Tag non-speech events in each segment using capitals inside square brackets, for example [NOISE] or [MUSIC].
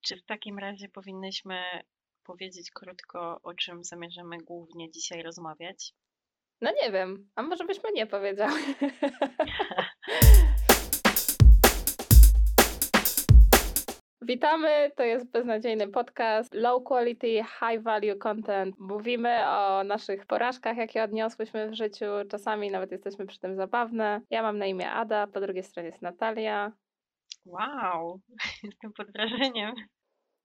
Czy w takim razie powinnyśmy powiedzieć krótko, o czym zamierzamy głównie dzisiaj rozmawiać? No nie wiem, a może byśmy nie powiedziały. [LAUGHS] Witamy, to jest beznadziejny podcast, low quality, high value content. Mówimy o naszych porażkach, jakie odniosłyśmy w życiu, czasami nawet jesteśmy przy tym zabawne. Ja mam na imię Ada, po drugiej stronie jest Natalia. Wow, [LAUGHS] jestem pod wrażeniem.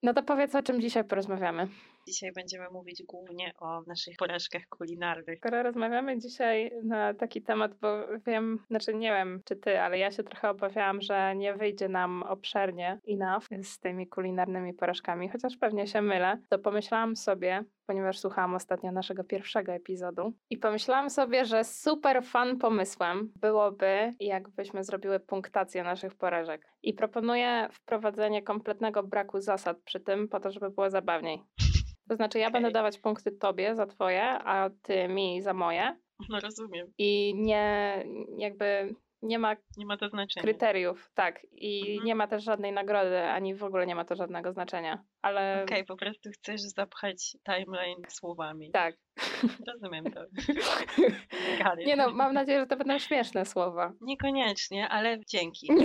No to powiedz, o czym dzisiaj porozmawiamy. Dzisiaj będziemy mówić głównie o naszych porażkach kulinarnych. Skoro rozmawiamy dzisiaj na taki temat, bo wiem, znaczy nie wiem czy ty, ale ja się trochę obawiałam, że nie wyjdzie nam obszernie enough z tymi kulinarnymi porażkami, chociaż pewnie się mylę, to pomyślałam sobie, ponieważ słuchałam ostatnio naszego pierwszego epizodu i pomyślałam sobie, że super fan pomysłem byłoby, jakbyśmy zrobiły punktację naszych porażek. I proponuję wprowadzenie kompletnego braku zasad przy tym, po to, żeby było zabawniej. To znaczy, ja okay. będę dawać punkty tobie za twoje, a ty mi za moje. No rozumiem. I nie, jakby nie ma, nie ma to znaczenia. kryteriów, tak. I mhm. nie ma też żadnej nagrody, ani w ogóle nie ma to żadnego znaczenia. Ale. Okej, okay, po prostu chcesz zapchać timeline słowami. Tak. Rozumiem to. [LAUGHS] nie no, mam nadzieję, że to będą śmieszne słowa. Niekoniecznie, ale dzięki. [LAUGHS]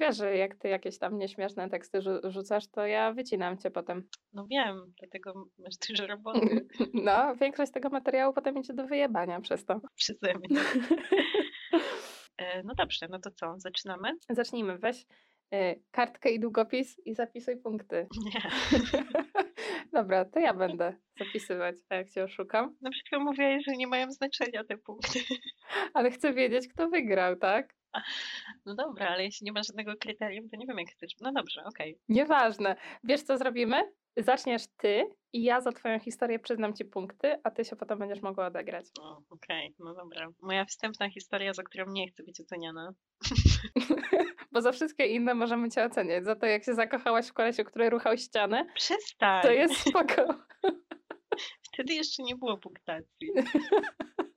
Wiesz, że jak ty jakieś tam nieśmieszne teksty rzucasz, to ja wycinam cię potem. No wiem, dlatego masz dużo roboty. [LAUGHS] No, większość tego materiału potem idzie do wyjebania przez to. Przeze mnie. E, no dobrze, no to co, zaczynamy? Zacznijmy, weź y, kartkę i długopis i zapisuj punkty. Nie. Dobra, to ja będę zapisywać, a jak cię oszukam? Na przykład mówię, że nie mają znaczenia te punkty. [LAUGHS] Ale chcę wiedzieć, kto wygrał, tak? No dobra, ale jeśli nie ma żadnego kryterium, to nie wiem, jak chcesz. No dobrze, okej. Okay. Nieważne. Wiesz, co zrobimy? Zaczniesz ty i ja za twoją historię przyznam ci punkty, a ty się potem będziesz mogła odegrać. Okej, okay. no dobra. Moja wstępna historia, za którą nie chcę być oceniana. [LAUGHS] Bo za wszystkie inne możemy cię oceniać. Za to, jak się zakochałaś w kolesiu, który ruchał ściany. Przestań. To jest spoko. Wtedy jeszcze nie było punktacji. [LAUGHS]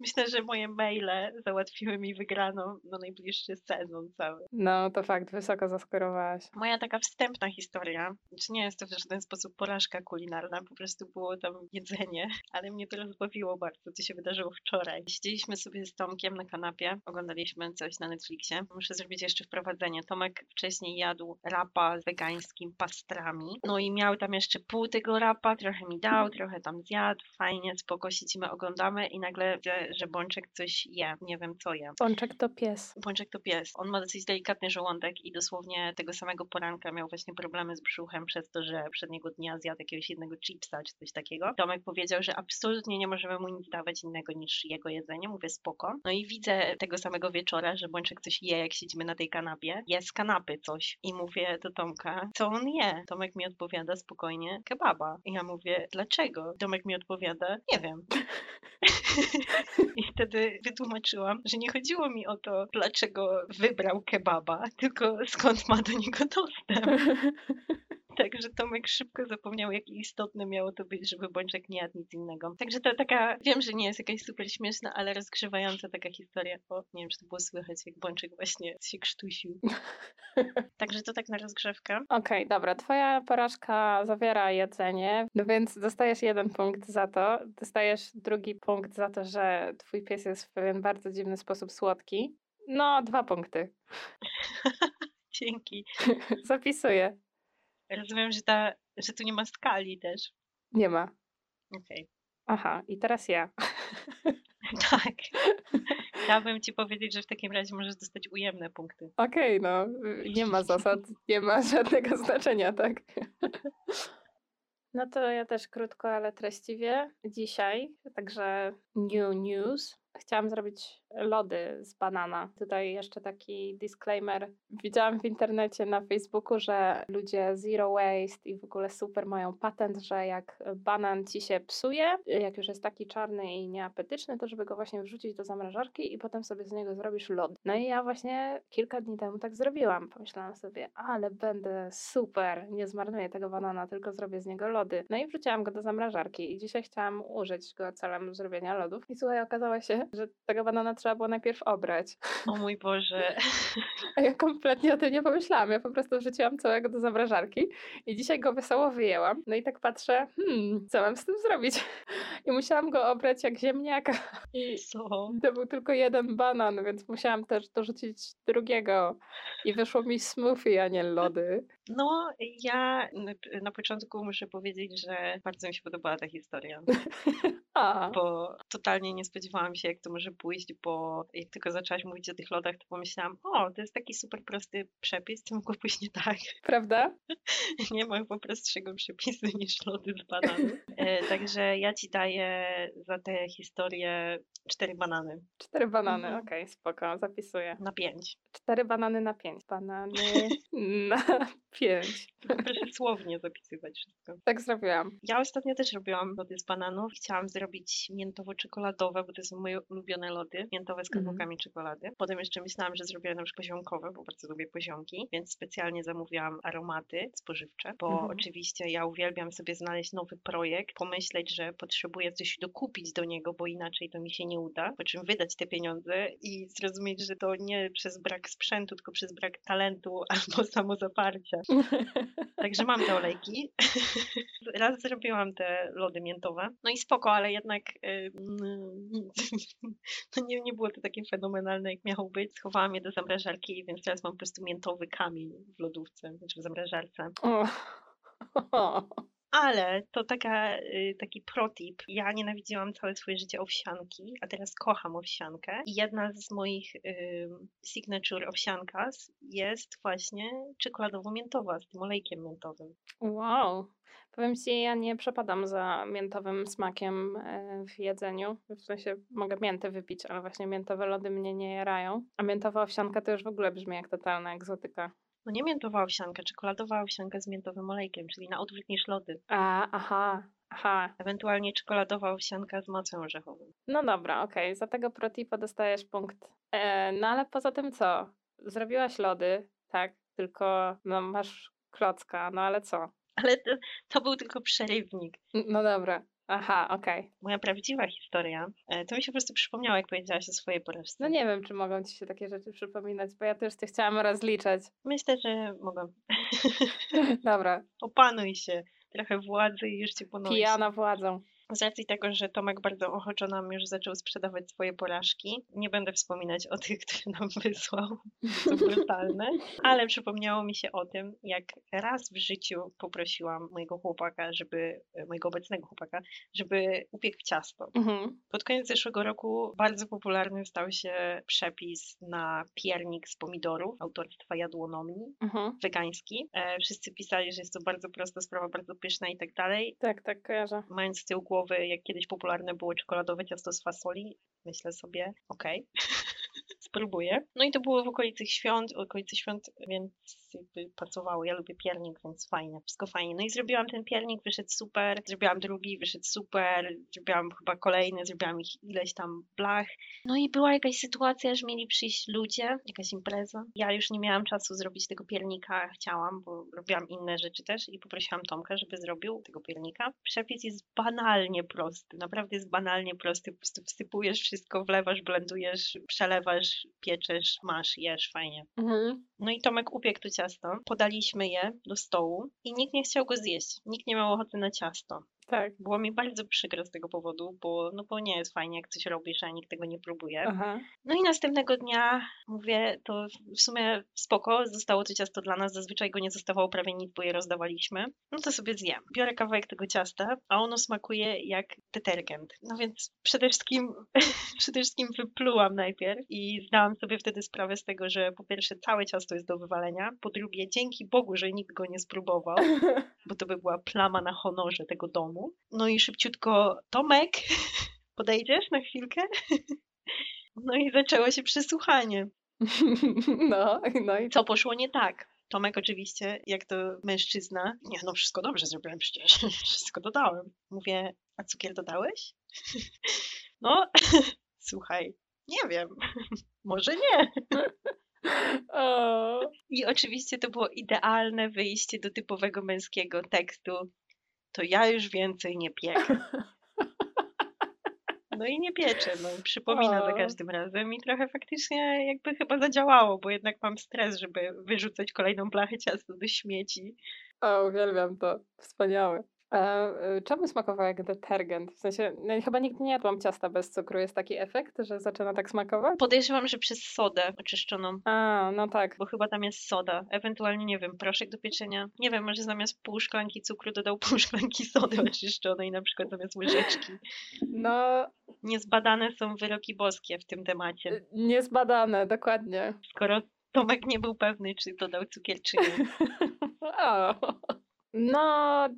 Myślę, że moje maile załatwiły mi wygraną na najbliższy sezon cały. No, to fakt, wysoko zaskorowałaś. Moja taka wstępna historia, czy nie jest to w żaden sposób porażka kulinarna, po prostu było tam jedzenie, ale mnie to rozbawiło bardzo, co się wydarzyło wczoraj. Siedzieliśmy sobie z Tomkiem na kanapie, oglądaliśmy coś na Netflixie. Muszę zrobić jeszcze wprowadzenie. Tomek wcześniej jadł rapa z wegańskimi pastrami, no i miał tam jeszcze pół tego rapa, trochę mi dał, trochę tam zjadł, fajnie, spoko, siedzimy, oglądamy i nagle że Bączek coś je, nie wiem co je. Bączek to pies. Bączek to pies. On ma dosyć delikatny żołądek i dosłownie tego samego poranka miał właśnie problemy z brzuchem przez to, że przedniego dnia zjadł jakiegoś jednego chipsa czy coś takiego. Tomek powiedział, że absolutnie nie możemy mu nic dawać innego niż jego jedzenie. Mówię spoko. No i widzę tego samego wieczora, że Bączek coś je, jak siedzimy na tej kanapie. Je z kanapy coś. I mówię do Tomka, co on je? Tomek mi odpowiada spokojnie, kebaba. I ja mówię, dlaczego? Tomek mi odpowiada, nie wiem. [LAUGHS] I wtedy wytłumaczyłam, że nie chodziło mi o to, dlaczego wybrał kebaba, tylko skąd ma do niego dostęp. [LAUGHS] [LAUGHS] Także Tomek szybko zapomniał, jak istotne miało to być, żeby Bączek nie jadł nic innego. Także to taka, wiem, że nie jest jakaś super śmieszna, ale rozgrzewająca taka historia. O, nie wiem, czy to było słychać, jak Bączek właśnie się krztusił. [LAUGHS] Także to tak na rozgrzewkę. Okej, okay, dobra. Twoja porażka zawiera jedzenie, no więc dostajesz jeden punkt za to. Dostajesz drugi punkt za to, że twój pies jest w pewien bardzo dziwny sposób słodki. No, dwa punkty. [LAUGHS] Dzięki. Zapisuję. Rozumiem, że, ta, że tu nie ma skali też. Nie ma. Okej. Okay. Aha, i teraz ja. [LAUGHS] tak. Chciałabym ci powiedzieć, że w takim razie możesz dostać ujemne punkty. Okej, okay, no. Nie ma [LAUGHS] zasad, nie ma żadnego znaczenia, tak? No to ja też krótko, ale treściwie. Dzisiaj, także new news. Chciałam zrobić lody z banana. Tutaj jeszcze taki disclaimer. Widziałam w internecie na Facebooku, że ludzie zero waste i w ogóle super mają patent, że jak banan ci się psuje, jak już jest taki czarny i nieapetyczny, to żeby go właśnie wrzucić do zamrażarki i potem sobie z niego zrobisz lody. No i ja właśnie kilka dni temu tak zrobiłam. Pomyślałam sobie, ale będę super, nie zmarnuję tego banana, tylko zrobię z niego lody. No i wrzuciłam go do zamrażarki i dzisiaj chciałam użyć go celem zrobienia lodów. I słuchaj, okazało się, że tego banana trzeba było najpierw obrać. O mój Boże. [LAUGHS] A ja kompletnie o tym nie pomyślałam. Ja po prostu wrzuciłam całego do zamrażarki i dzisiaj go wesoło wyjęłam. No i tak patrzę, hmm, co mam z tym zrobić? [LAUGHS] I musiałam go obrać jak ziemniaka. [LAUGHS] I Co? to był tylko jeden banan, więc musiałam też dorzucić drugiego. I wyszło mi smoothie, a nie lody. No, ja na początku muszę powiedzieć, że bardzo mi się podobała ta historia, A, bo totalnie nie spodziewałam się, jak to może pójść, bo jak tylko zaczęłaś mówić o tych lodach, to pomyślałam, o, to jest taki super prosty przepis, to mogło pójść nie tak. [LAUGHS] prawda? Nie ma chyba prostszego przepisu niż lody z bananu. E, także ja ci daję za tę historię cztery banany Cztery banany, Mhm. okej, spoko, zapisuję. na pięć. Cztery banany na pięć. Banany [LAUGHS] na pięć. Proszę słownie zapisywać wszystko. Tak zrobiłam. Ja ostatnio też robiłam lody z bananów. Chciałam zrobić miętowo-czekoladowe, bo to są moje ulubione lody, miętowe z Mhm. kawałkami czekolady. Potem jeszcze myślałam, że zrobię na przykład poziomkowe, bo bardzo lubię poziomki, więc specjalnie zamówiłam aromaty spożywcze, bo Mhm. oczywiście ja uwielbiam sobie znaleźć nowy projekt, pomyśleć, że potrzebuję coś dokupić do niego, bo inaczej to mi się nie uda, po czym wydać te pieniądze i zrozumieć, że to nie przez brak sprzętu, tylko przez brak talentu [LAUGHS] albo samozaparcia. [LAUGHS] Także mam te olejki. [LAUGHS] Raz zrobiłam te lody miętowe. No i spoko, ale jednak [LAUGHS] no nie, nie było to takie fenomenalne, jak miało być. Schowałam je do zamrażarki, więc teraz mam po prostu miętowy kamień w lodówce, czy w zamrażarce. O. Ale to taka, y, taki protip. Ja nienawidziłam całe swoje życie owsianki, a teraz kocham owsiankę. I jedna z moich y, signature owsiankas jest właśnie czekoladowo-miętowa z tym olejkiem miętowym. Wow. Powiem ci, ja nie przepadam za miętowym smakiem e, w jedzeniu. W sensie mogę miętę wypić, ale właśnie miętowe lody mnie nie jarają. A miętowa owsianka to już w ogóle brzmi jak totalna egzotyka. No nie miętowa owsianka, czekoladowa owsianka z miętowym olejkiem, czyli na odwrót niż lody. A, aha, aha. Ewentualnie czekoladowa owsianka z mocą orzechową. No dobra, okej. Za tego protipa dostajesz punkt. E, no ale poza tym co? Zrobiłaś lody, tak? Tylko no, masz klocka, no ale co? Ale to, to był tylko przerywnik. No dobra. Aha, okej. Moja prawdziwa historia, e, to mi się po prostu przypomniało, jak powiedziałaś o swojej porażce. No nie wiem, czy mogą ci się takie rzeczy przypominać, bo ja też cię chciałam rozliczać. Myślę, że mogę. [LAUGHS] Dobra, Opanuj się. Trochę władzy i już cię ponosi. pijana władzą. Z racji tego, że Tomek bardzo ochoczo nam już zaczął sprzedawać swoje porażki, nie będę wspominać o tych, [LAUGHS] które nam wysłał, to brutalne, [LAUGHS] ale przypomniało mi się o tym, jak raz w życiu poprosiłam mojego chłopaka, żeby, mojego obecnego chłopaka, żeby upiekł ciasto. Mhm. Pod koniec zeszłego roku bardzo popularny stał się przepis na piernik z pomidorów autorstwa Jadłonomii, Mhm. wegański. E, wszyscy pisali, że jest to bardzo prosta sprawa, bardzo pyszna i tak dalej Tak, tak, kojarzę. mając z tyłu głowy, jak kiedyś popularne było czekoladowe ciasto z fasoli, myślę sobie, okej, [LAUGHS] spróbuję. No i to było w okolicy świąt, w okolicy świąt, więc jakby pasowało. Ja lubię piernik, więc fajnie, wszystko fajnie. No i zrobiłam ten piernik, wyszedł super, zrobiłam drugi, wyszedł super, zrobiłam chyba kolejny, zrobiłam ich ileś tam blach. No i była jakaś sytuacja, że mieli przyjść ludzie, jakaś impreza. Ja już nie miałam czasu zrobić tego piernika, chciałam, bo robiłam inne rzeczy też i poprosiłam Tomka, żeby zrobił tego piernika. Przepis jest banalnie prosty, naprawdę jest banalnie prosty. Po prostu wsypujesz wszystko, wlewasz, blendujesz, przelewasz, pieczesz, masz, jesz, fajnie. Mhm. No i Tomek upiekł to ciasto, podaliśmy je do stołu i nikt nie chciał go zjeść. Nikt nie miał ochoty na ciasto. Tak. Było mi bardzo przykro z tego powodu, bo, no bo nie jest fajnie, jak coś robisz, a nikt tego nie próbuje. Aha. No i następnego dnia mówię, to w sumie spoko, zostało to ciasto dla nas, zazwyczaj go nie zostawało prawie nic, bo je rozdawaliśmy. No to sobie zjem. Biorę kawałek tego ciasta, a ono smakuje jak detergent. No więc przede wszystkim, [LAUGHS] przede wszystkim wyplułam najpierw i zdałam sobie wtedy sprawę z tego, że po pierwsze całe ciasto jest do wywalenia, po drugie dzięki Bogu, że nikt go nie spróbował, [LAUGHS] bo to by była plama na honorze tego domu. No i szybciutko, Tomek, [LAUGHS] podejdziesz na chwilkę? [LAUGHS] No i zaczęło się przesłuchanie. [LAUGHS] No, no i Co poszło nie tak? Tomek oczywiście, jak to mężczyzna, nie no wszystko dobrze zrobiłem przecież, wszystko dodałem. Mówię, a cukier dodałeś? No, słuchaj, nie wiem, może nie. I oczywiście to było idealne wyjście do typowego męskiego tekstu. To ja już więcej nie piekę. [LAUGHS] no i nie piecze, no przypomina za każdym razem i trochę faktycznie jakby chyba zadziałało, bo jednak mam stres, żeby wyrzucać kolejną blachę ciasta do śmieci. O, uwielbiam to. Wspaniałe. Y, czemu smakował jak detergent? W sensie, no, chyba nigdy nie jadłam ciasta bez cukru. Jest taki efekt, że zaczyna tak smakować? Podejrzewam, że przez sodę oczyszczoną, A, no tak. bo chyba tam jest soda, ewentualnie, nie wiem, proszek do pieczenia. Nie wiem, może zamiast pół szklanki cukru dodał pół [LAUGHS] szklanki sody oczyszczonej, na przykład zamiast łyżeczki. No, Niezbadane są wyroki boskie w tym temacie. y, niezbadane, dokładnie. Skoro Tomek nie był pewny, czy dodał cukier, czy nie. [LAUGHS] o. No,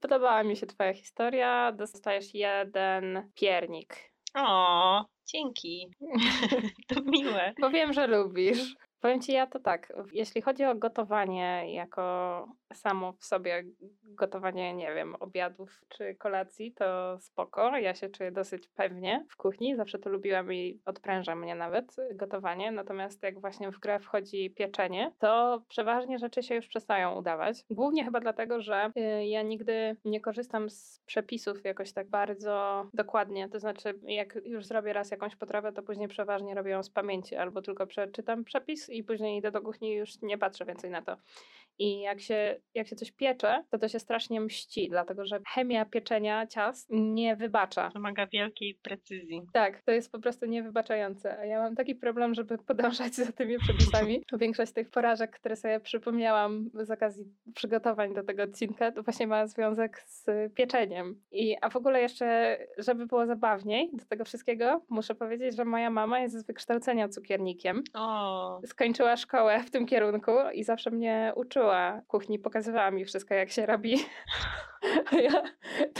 podobała mi się twoja historia. Dostajesz jeden piernik. O, dzięki. [LAUGHS] [LAUGHS] To miłe. Bo wiem, że lubisz. Powiem ci, ja to tak, jeśli chodzi o gotowanie jako samo w sobie gotowanie, nie wiem, obiadów czy kolacji, to spoko. Ja się czuję dosyć pewnie w kuchni, zawsze to lubiłam i odpręża mnie nawet gotowanie. Natomiast jak właśnie w grę wchodzi pieczenie, to przeważnie rzeczy się już przestają udawać. Głównie chyba dlatego, że y, ja nigdy nie korzystam z przepisów jakoś tak bardzo dokładnie. To znaczy, jak już zrobię raz jakąś potrawę, to później przeważnie robię ją z pamięci albo tylko przeczytam przepis i później idę do kuchni i już nie patrzę więcej na to. I jak się, jak się coś piecze, to to się strasznie mści, dlatego że chemia pieczenia ciast nie wybacza. Wymaga wielkiej precyzji. Tak, to jest po prostu niewybaczające. A ja mam taki problem, żeby [LAUGHS] podążać za tymi przepisami. [LAUGHS] Większość tych porażek, które sobie przypomniałam z okazji przygotowań do tego odcinka, to właśnie ma związek z pieczeniem. I, a w ogóle jeszcze, żeby było zabawniej do tego wszystkiego, muszę powiedzieć, że moja mama jest z wykształcenia cukiernikiem. O, Skończyła szkołę w tym kierunku i zawsze mnie uczyła kuchni, pokazywała mi wszystko, jak się robi. [LAUGHS] A ja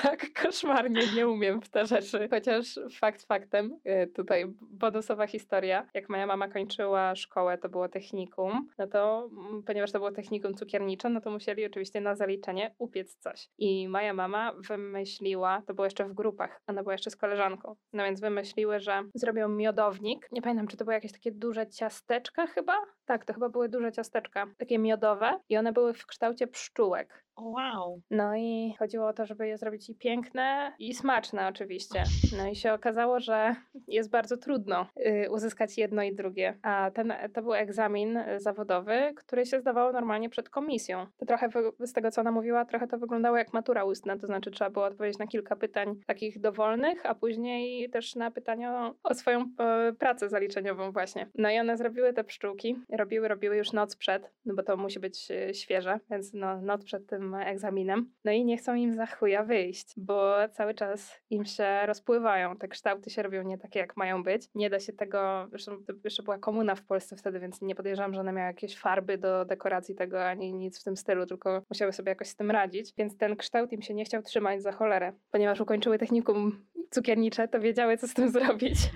tak koszmarnie nie umiem w te rzeczy. Chociaż fakt faktem, y, tutaj bonusowa historia. Jak moja mama kończyła szkołę, to było technikum, no to mm, ponieważ to było technikum cukiernicze, no to musieli oczywiście na zaliczenie upiec coś. I moja mama wymyśliła, to było jeszcze w grupach, ona była jeszcze z koleżanką, no więc wymyśliły, że zrobią miodownik. Nie pamiętam, czy to były jakieś takie duże ciasteczka chyba? Tak, to chyba były duże ciasteczka, takie miodowe i one były w kształcie pszczółek. wow. No i chodziło o to, żeby je zrobić i piękne, i smaczne oczywiście. No i się okazało, że jest bardzo trudno y, uzyskać jedno i drugie. A ten, to był egzamin y, zawodowy, który się zdawało normalnie przed komisją. To trochę z tego, co ona mówiła, trochę to wyglądało jak matura ustna, to znaczy trzeba było odpowiedzieć na kilka pytań takich dowolnych, a później też na pytania o, swoją e, pracę zaliczeniową właśnie. No i one zrobiły te pszczółki, robiły, robiły już noc przed, no bo to musi być e, świeże, więc no, noc przed tym egzaminem. No i nie chcą im za chuja wyjść, bo cały czas im się rozpływają, te kształty się robią nie takie, jak mają być. Nie da się tego, zresztą jeszcze była komuna w Polsce wtedy, więc nie podejrzewam, że one miały jakieś farby do dekoracji tego, ani nic w tym stylu, tylko musiały sobie jakoś z tym radzić, więc ten kształt im się nie chciał trzymać za cholerę. Ponieważ ukończyły technikum cukiernicze, to wiedziały, co z tym zrobić. [LAUGHS]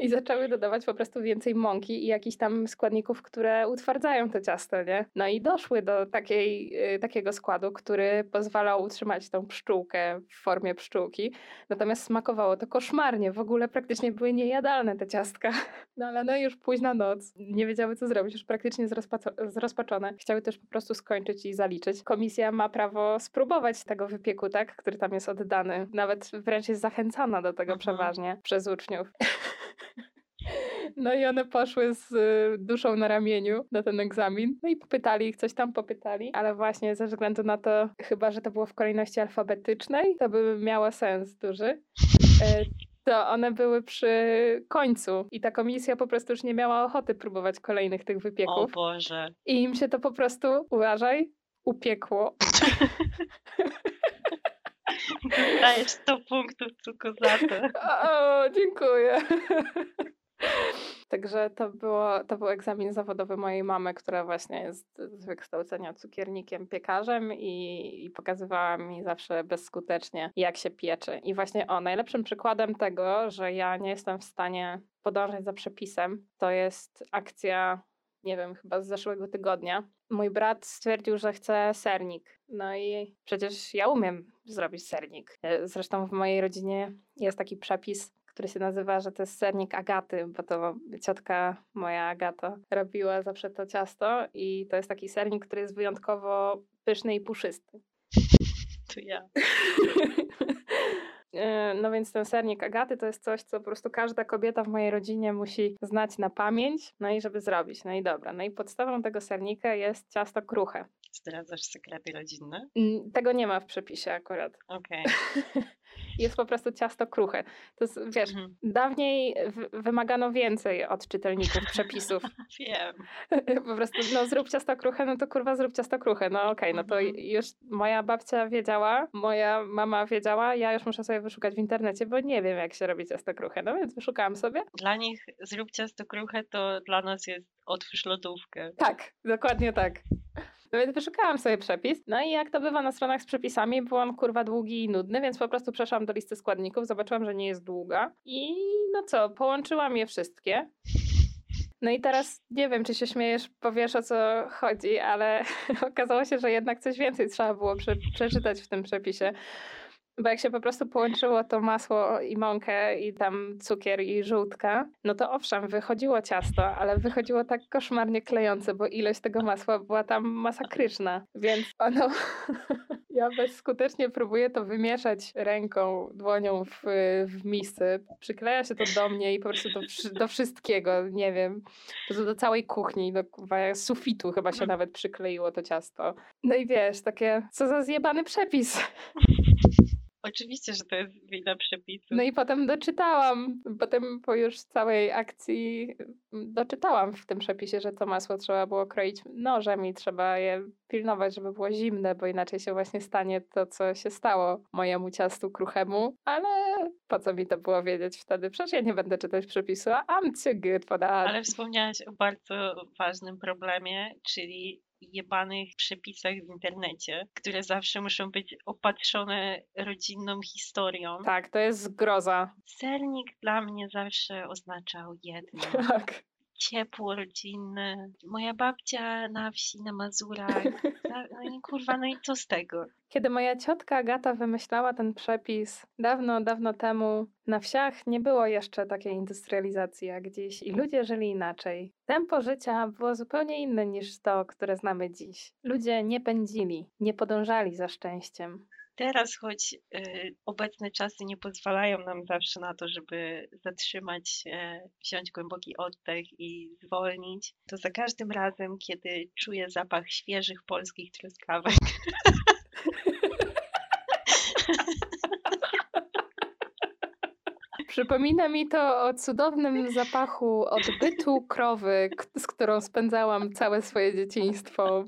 I zaczęły dodawać po prostu więcej mąki i jakichś tam składników, które utwardzają to ciasto, nie? No i doszły do takiej, y, takiego składu, który pozwalał utrzymać tą pszczółkę w formie pszczółki. Natomiast smakowało to koszmarnie. W ogóle praktycznie były niejadalne te ciastka. [LAUGHS] No ale no już późna noc. Nie wiedziały, co zrobić. Już praktycznie zrozpaczone. Chciały też po prostu skończyć i zaliczyć. Komisja ma prawo spróbować tego wypieku, tak? Który tam jest oddany. Nawet wręcz jest zachęcana do tego Mhm. przeważnie przez uczniów. [LAUGHS] No i one poszły z y, duszą na ramieniu na ten egzamin. No i popytali ich, coś tam popytali, ale właśnie ze względu na to, chyba że to było w kolejności alfabetycznej, to by miało sens duży. E, To one były przy końcu i ta komisja po prostu już nie miała ochoty próbować kolejnych tych O wypieków. Boże. I im się to po prostu, uważaj, upiekło. [LAUGHS] Dajesz 100 punktów tylko za to. [LAUGHS] O, dziękuję. [LAUGHS] Także to, było, to był egzamin zawodowy mojej mamy, która właśnie jest z wykształcenia cukiernikiem, piekarzem i, i pokazywała mi zawsze bezskutecznie, jak się pieczy. I właśnie o, najlepszym przykładem tego, że ja nie jestem w stanie podążać za przepisem, to jest akcja, nie wiem, chyba z zeszłego tygodnia. Mój brat stwierdził, że chce sernik. No i przecież ja umiem zrobić sernik. E, Zresztą w mojej rodzinie jest taki przepis, który się nazywa, że to jest sernik Agaty, bo to ciotka moja Agata robiła zawsze to ciasto i to jest taki sernik, który jest wyjątkowo pyszny i puszysty. [LAUGHS] To ja. [LAUGHS] E, no więc ten sernik Agaty to jest coś, co po prostu każda kobieta w mojej rodzinie musi znać na pamięć, no i żeby zrobić. No i dobra. No i podstawą tego sernika jest ciasto kruche. Zdradzasz sekrety rodzinne? Mm, Tego nie ma w przepisie akurat. Okej. [LAUGHS] Jest po prostu ciasto kruche. To jest, wiesz, Mhm. dawniej wymagano więcej od czytelników przepisów. [LAUGHS] Wiem. [LAUGHS] po prostu, no zrób ciasto kruche, no to kurwa zrób ciasto kruche. No okej, no to Mhm. już moja babcia wiedziała, moja mama wiedziała, ja już muszę sobie wyszukać w internecie, bo nie wiem jak się robi ciasto kruche. No więc wyszukałam sobie. Dla nich zrób ciasto kruche, to dla nas jest otwórz lodówkę. Tak, dokładnie tak. No więc wyszukałam sobie przepis. No i jak to bywa na stronach z przepisami, był on kurwa długi i nudny, więc po prostu przeszłam do listy składników, zobaczyłam, że nie jest długa. I no co, połączyłam je wszystkie. No i teraz nie wiem, czy się śmiejesz, powiesz o co chodzi, ale [LAUGHS] okazało się, że jednak coś więcej trzeba było prze przeczytać w tym przepisie. Bo jak się po prostu połączyło to masło i mąkę i tam cukier i żółtka, no to owszem, wychodziło ciasto, ale wychodziło tak koszmarnie klejące, bo ilość tego masła była tam masakryczna. Więc ono... [LAUGHS] ja bezskutecznie próbuję to wymieszać ręką, dłonią w, w misce. Przykleja się to do mnie i po prostu do, do wszystkiego, nie wiem. Prostu do całej kuchni, do sufitu chyba się nawet przykleiło to ciasto. No i wiesz, takie, co za zjebany przepis. [LAUGHS] Oczywiście, że to jest wina przepisu. No i potem doczytałam, potem po już całej akcji mm, doczytałam w tym przepisie, że to masło trzeba było kroić nożem i trzeba je pilnować, żeby było zimne, bo inaczej się właśnie stanie to, co się stało mojemu ciastu kruchemu. Ale po co mi to było wiedzieć wtedy? Przecież ja nie będę czytać przepisu, a I'm too good for that. Ale wspomniałaś o bardzo ważnym problemie, czyli jebanych przepisach w internecie, które zawsze muszą być opatrzone rodzinną historią. Tak, to jest zgroza. Sernik dla mnie zawsze oznaczał jedno. [LAUGHS] Tak. Ciepło rodzinne. Moja babcia na wsi, na Mazurach. [LAUGHS] No i kurwa, no i co z tego? Kiedy moja ciotka Agata wymyślała ten przepis dawno, dawno temu, na wsiach nie było jeszcze takiej industrializacji jak dziś i ludzie żyli inaczej. Tempo życia było zupełnie inne niż to, które znamy dziś. Ludzie nie pędzili, nie podążali za szczęściem. Teraz, choć y, obecne czasy nie pozwalają nam zawsze na to, żeby zatrzymać się, wziąć głęboki oddech i zwolnić, to za każdym razem, kiedy czuję zapach świeżych polskich truskawek, [LAUGHS] Przypomina mi to o cudownym zapachu odbytu krowy, z którą spędzałam całe swoje dzieciństwo.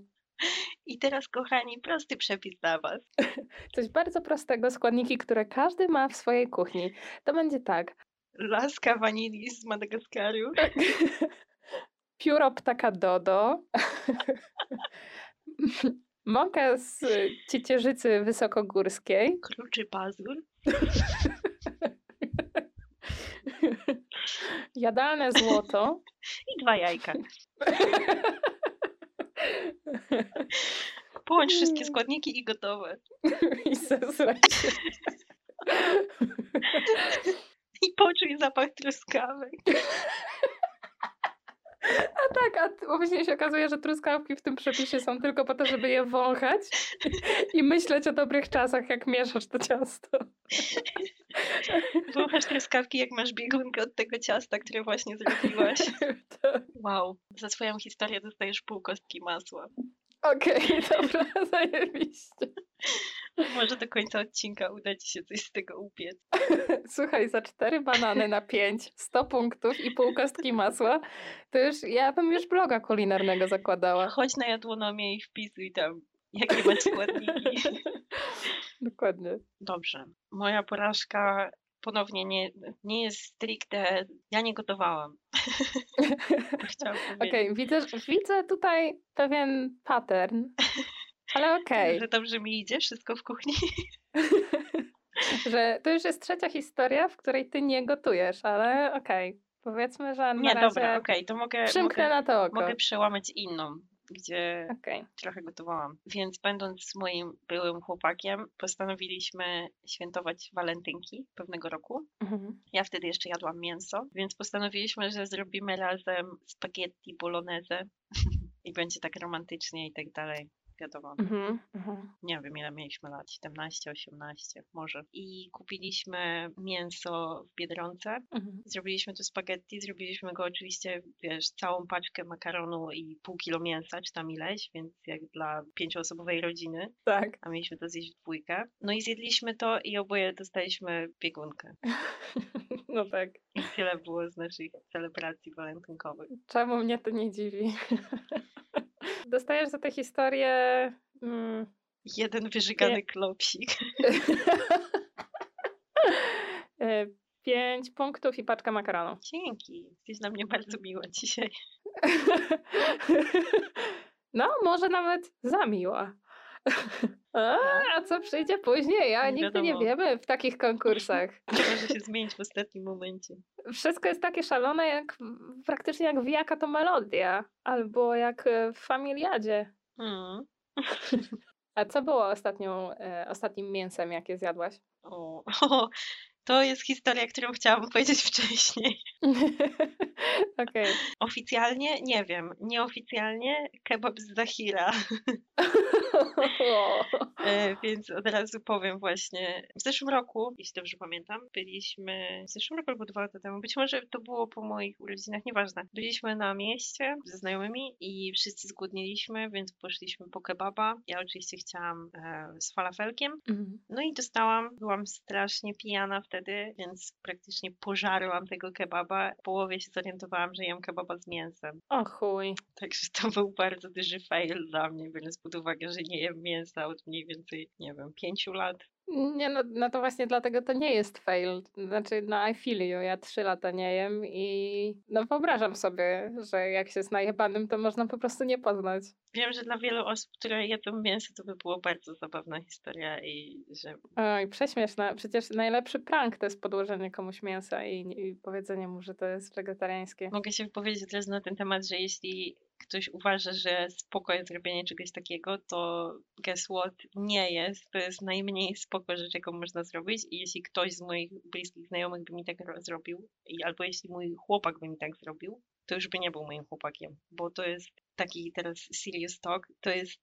I teraz, kochani, prosty przepis dla Was. [LAUGHS] Coś bardzo prostego, składniki, które każdy ma w swojej kuchni. To będzie tak. Laska wanilii z Madagaskaru, [LAUGHS] Pióro ptaka Dodo. [LAUGHS] Mąka z ciecierzycy wysokogórskiej. kruczy pazur, Jadalne złoto. i dwa jajka. Połącz wszystkie składniki i gotowe. [LAUGHS] I zesrać się. [LAUGHS] I poczuj zapach truskawek. [LAUGHS] A tak, a później się okazuje, że truskawki w tym przepisie są tylko po to, żeby je wąchać i myśleć o dobrych czasach, jak mieszasz to ciasto. Wąchasz truskawki, jak masz biegunkę od tego ciasta, które właśnie zrobiłaś. [LAUGHS] To- Wow, za swoją historię dostajesz pół kostki masła. Okej, [LAUGHS] dobra, zajebiście. Może do końca odcinka uda ci się coś z tego upiec. [LAUGHS] Słuchaj, za cztery banany na pięć, 100 punktów i pół kostki masła, to już ja bym już bloga kulinarnego zakładała. Chodź na jadłonomię i wpisuj tam, jakie masz składniki. [LAUGHS] Dokładnie. Dobrze. Moja porażka ponownie nie, nie jest stricte. Ja nie gotowałam. [LAUGHS] Okej, powiedzieć, widzę, widzę tutaj pewien pattern, ale [LAUGHS] okej, że dobrze mi idzie wszystko w kuchni. [LAUGHS] że to już jest trzecia historia, w której ty nie gotujesz, ale okej, powiedzmy, że na Nie, razie dobra, okej, to mogę, przymknę mogę, na to oko. mogę przełamać inną, gdzie Okej, trochę gotowałam. Więc będąc z moim byłym chłopakiem, postanowiliśmy świętować walentynki pewnego roku. mhm. Ja wtedy jeszcze jadłam mięso, więc postanowiliśmy, że zrobimy razem spaghetti bolognese [LAUGHS] i będzie tak romantycznie i tak dalej. Wiadomo. Mhm, mhm. Nie wiem, ile mieliśmy lat, 17, 18 może. I kupiliśmy mięso w Biedronce. Mhm. Zrobiliśmy to spaghetti, zrobiliśmy go oczywiście, wiesz, całą paczkę makaronu i pół kilo mięsa, czy tam ileś, więc jak dla pięcioosobowej rodziny, Tak. a mieliśmy to zjeść w dwójkę. No i zjedliśmy to i oboje dostaliśmy biegunkę. [LAUGHS] No tak. I tyle było z naszych celebracji walentynkowych. Czemu mnie to nie dziwi? [LAUGHS] Dostajesz za tę historię. Mm, Jeden wyżygany klopsik. [LAUGHS] e, pięć punktów i paczka makaronu. Dzięki. Jesteś dla mnie bardzo miła dzisiaj. [LAUGHS] No, może nawet za miła. [LAUGHS] A, a co przyjdzie później? A Nie nigdy nie wiadomo. wiemy w takich konkursach. To [LAUGHS] może się zmienić w ostatnim momencie. Wszystko jest takie szalone, jak praktycznie jak Wijaka to melodia, albo jak e, w Familiadzie. Mm. [LAUGHS] A co było ostatnią, e, ostatnim mięsem, jakie zjadłaś? O, o, [LAUGHS] to jest historia, którą chciałam powiedzieć wcześniej. Okej. Oficjalnie nie wiem, nieoficjalnie kebab z Zahira, [LAUGHS] więc od razu powiem właśnie. W zeszłym roku, jeśli dobrze pamiętam, byliśmy, w zeszłym roku albo dwa lata temu, być może to było po moich urodzinach, nieważne. Byliśmy na mieście ze znajomymi i wszyscy zgłodniliśmy, więc poszliśmy po kebaba. Ja oczywiście chciałam e, z falafelkiem, Mhm. No i dostałam, byłam strasznie pijana wtedy, więc praktycznie pożarłam tego kebaba. W połowie się zorientowałam, że jem kebaba z mięsem. O chuj. Także to był bardzo duży fail dla mnie, biorąc pod uwagę, że nie jem mięsa od mniej więcej, nie wiem, pięciu lat. Nie, no, no to właśnie dlatego to nie jest fail. Znaczy, no I feel you. Ja trzy lata nie jem i no wyobrażam sobie, że jak się jest najebanym, to można po prostu nie poznać. Wiem, że dla wielu osób, które jedzą mięso, to by było bardzo zabawna historia i że Oj, prześmieszne. Przecież najlepszy prank to jest podłożenie komuś mięsa i, i powiedzenie mu, że to jest wegetariańskie. mogę się wypowiedzieć od razu na ten temat, że jeśli ktoś uważa, że spoko jest czegoś takiego, to guess what? Nie jest. To jest najmniej spoko rzecz, jaką można zrobić i jeśli ktoś z moich bliskich znajomych by mi tak ro- zrobił, albo jeśli mój chłopak by mi tak zrobił, to już by nie był moim chłopakiem, bo to jest taki teraz serious talk, to jest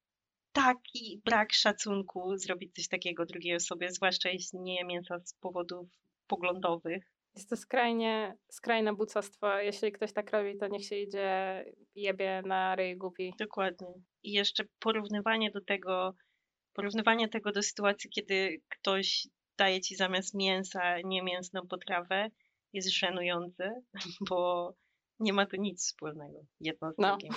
taki brak szacunku zrobić coś takiego drugiej osobie, zwłaszcza jeśli nie je mięsa z powodów poglądowych, Jest to skrajnie, skrajne bucostwo. Jeśli ktoś tak robi, to niech się idzie jebie na ryj głupi. Dokładnie. I jeszcze porównywanie do tego, porównywanie tego do sytuacji, kiedy ktoś daje ci zamiast mięsa niemięsną potrawę, jest żenujące, [LAUGHS] bo nie ma to nic wspólnego jedno z No. drugim.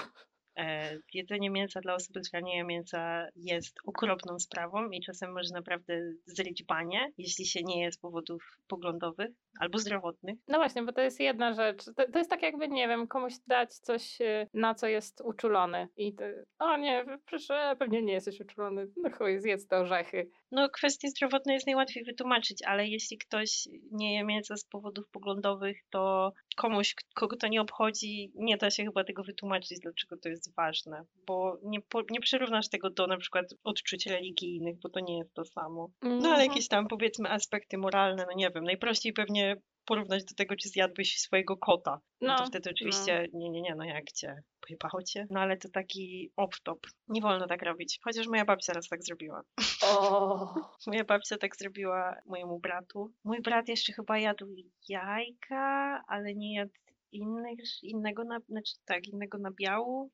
E, Jedzenie mięsa dla osoby, która nie je mięsa jest okropną sprawą i czasem może naprawdę zryć banie, jeśli się nie je z powodów poglądowych albo zdrowotnych. No właśnie, bo to jest jedna rzecz. To, to jest tak jakby, nie wiem, komuś dać coś, y, na co jest uczulony. I to, o nie, e, pewnie nie jesteś uczulony. No chuj, zjedz te orzechy. No, kwestie zdrowotne jest najłatwiej wytłumaczyć, ale jeśli ktoś nie je mięsa z powodów poglądowych, to komuś, kogo to nie obchodzi, nie da się chyba tego wytłumaczyć, dlaczego to jest ważne, bo nie, po, nie przyrównasz tego do na przykład odczuć religijnych, bo to nie jest to samo. No, ale Mhm. jakieś tam powiedzmy aspekty moralne, no nie wiem, najprościej pewnie porównać do tego, czy zjadłbyś swojego kota. No, No, to wtedy oczywiście, nie, nie, nie, no jak cię, pojebało cię? No ale to taki off-top. Nie wolno tak robić. Chociaż moja babcia raz tak zrobiła. O, [LAUGHS] Moja babcia tak zrobiła mojemu bratu. Mój brat jeszcze chyba jadł jajka, ale nie jadł innych, innego, na, znaczy tak, innego nabiału,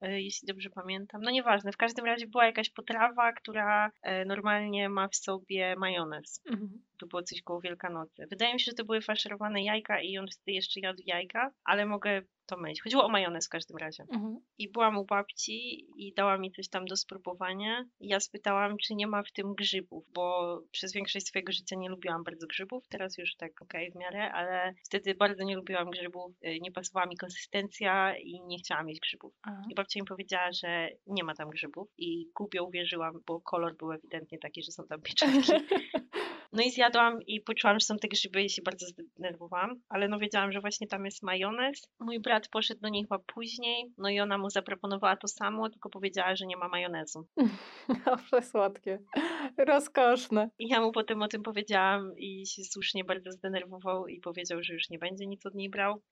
e, jeśli dobrze pamiętam. No nieważne, w każdym razie była jakaś potrawa, która e, normalnie ma w sobie majonez. Mhm. To było coś koło Wielkanocy. Wydaje mi się, że to były faszerowane jajka i on wtedy jeszcze jadł jajka, ale mogę to mylić. Chodziło o majonez w każdym razie. Mhm. I byłam u babci i dała mi coś tam do spróbowania. I ja spytałam, czy nie ma w tym grzybów, bo przez większość swojego życia nie lubiłam bardzo grzybów. Teraz już tak okej w miarę, ale wtedy bardzo nie lubiłam grzybów. y, Nie pasowała mi konsystencja i nie chciałam mieć grzybów. Aha. I babcia mi powiedziała, że nie ma tam grzybów i głupio uwierzyłam, bo kolor był ewidentnie taki, że są tam pieczarki. [LAUGHS] No i zjadłam i poczułam, że są te grzyby i się bardzo zdenerwowałam, ale no wiedziałam, że właśnie tam jest majonez. Mój brat poszedł do niej chyba później, no i ona mu zaproponowała to samo, tylko powiedziała, że nie ma majonezu. [LAUGHS] O, przesłodkie. Rozkoszne. I ja mu potem o tym powiedziałam i się słusznie bardzo zdenerwował i powiedział, że już nie będzie nic od niej brał.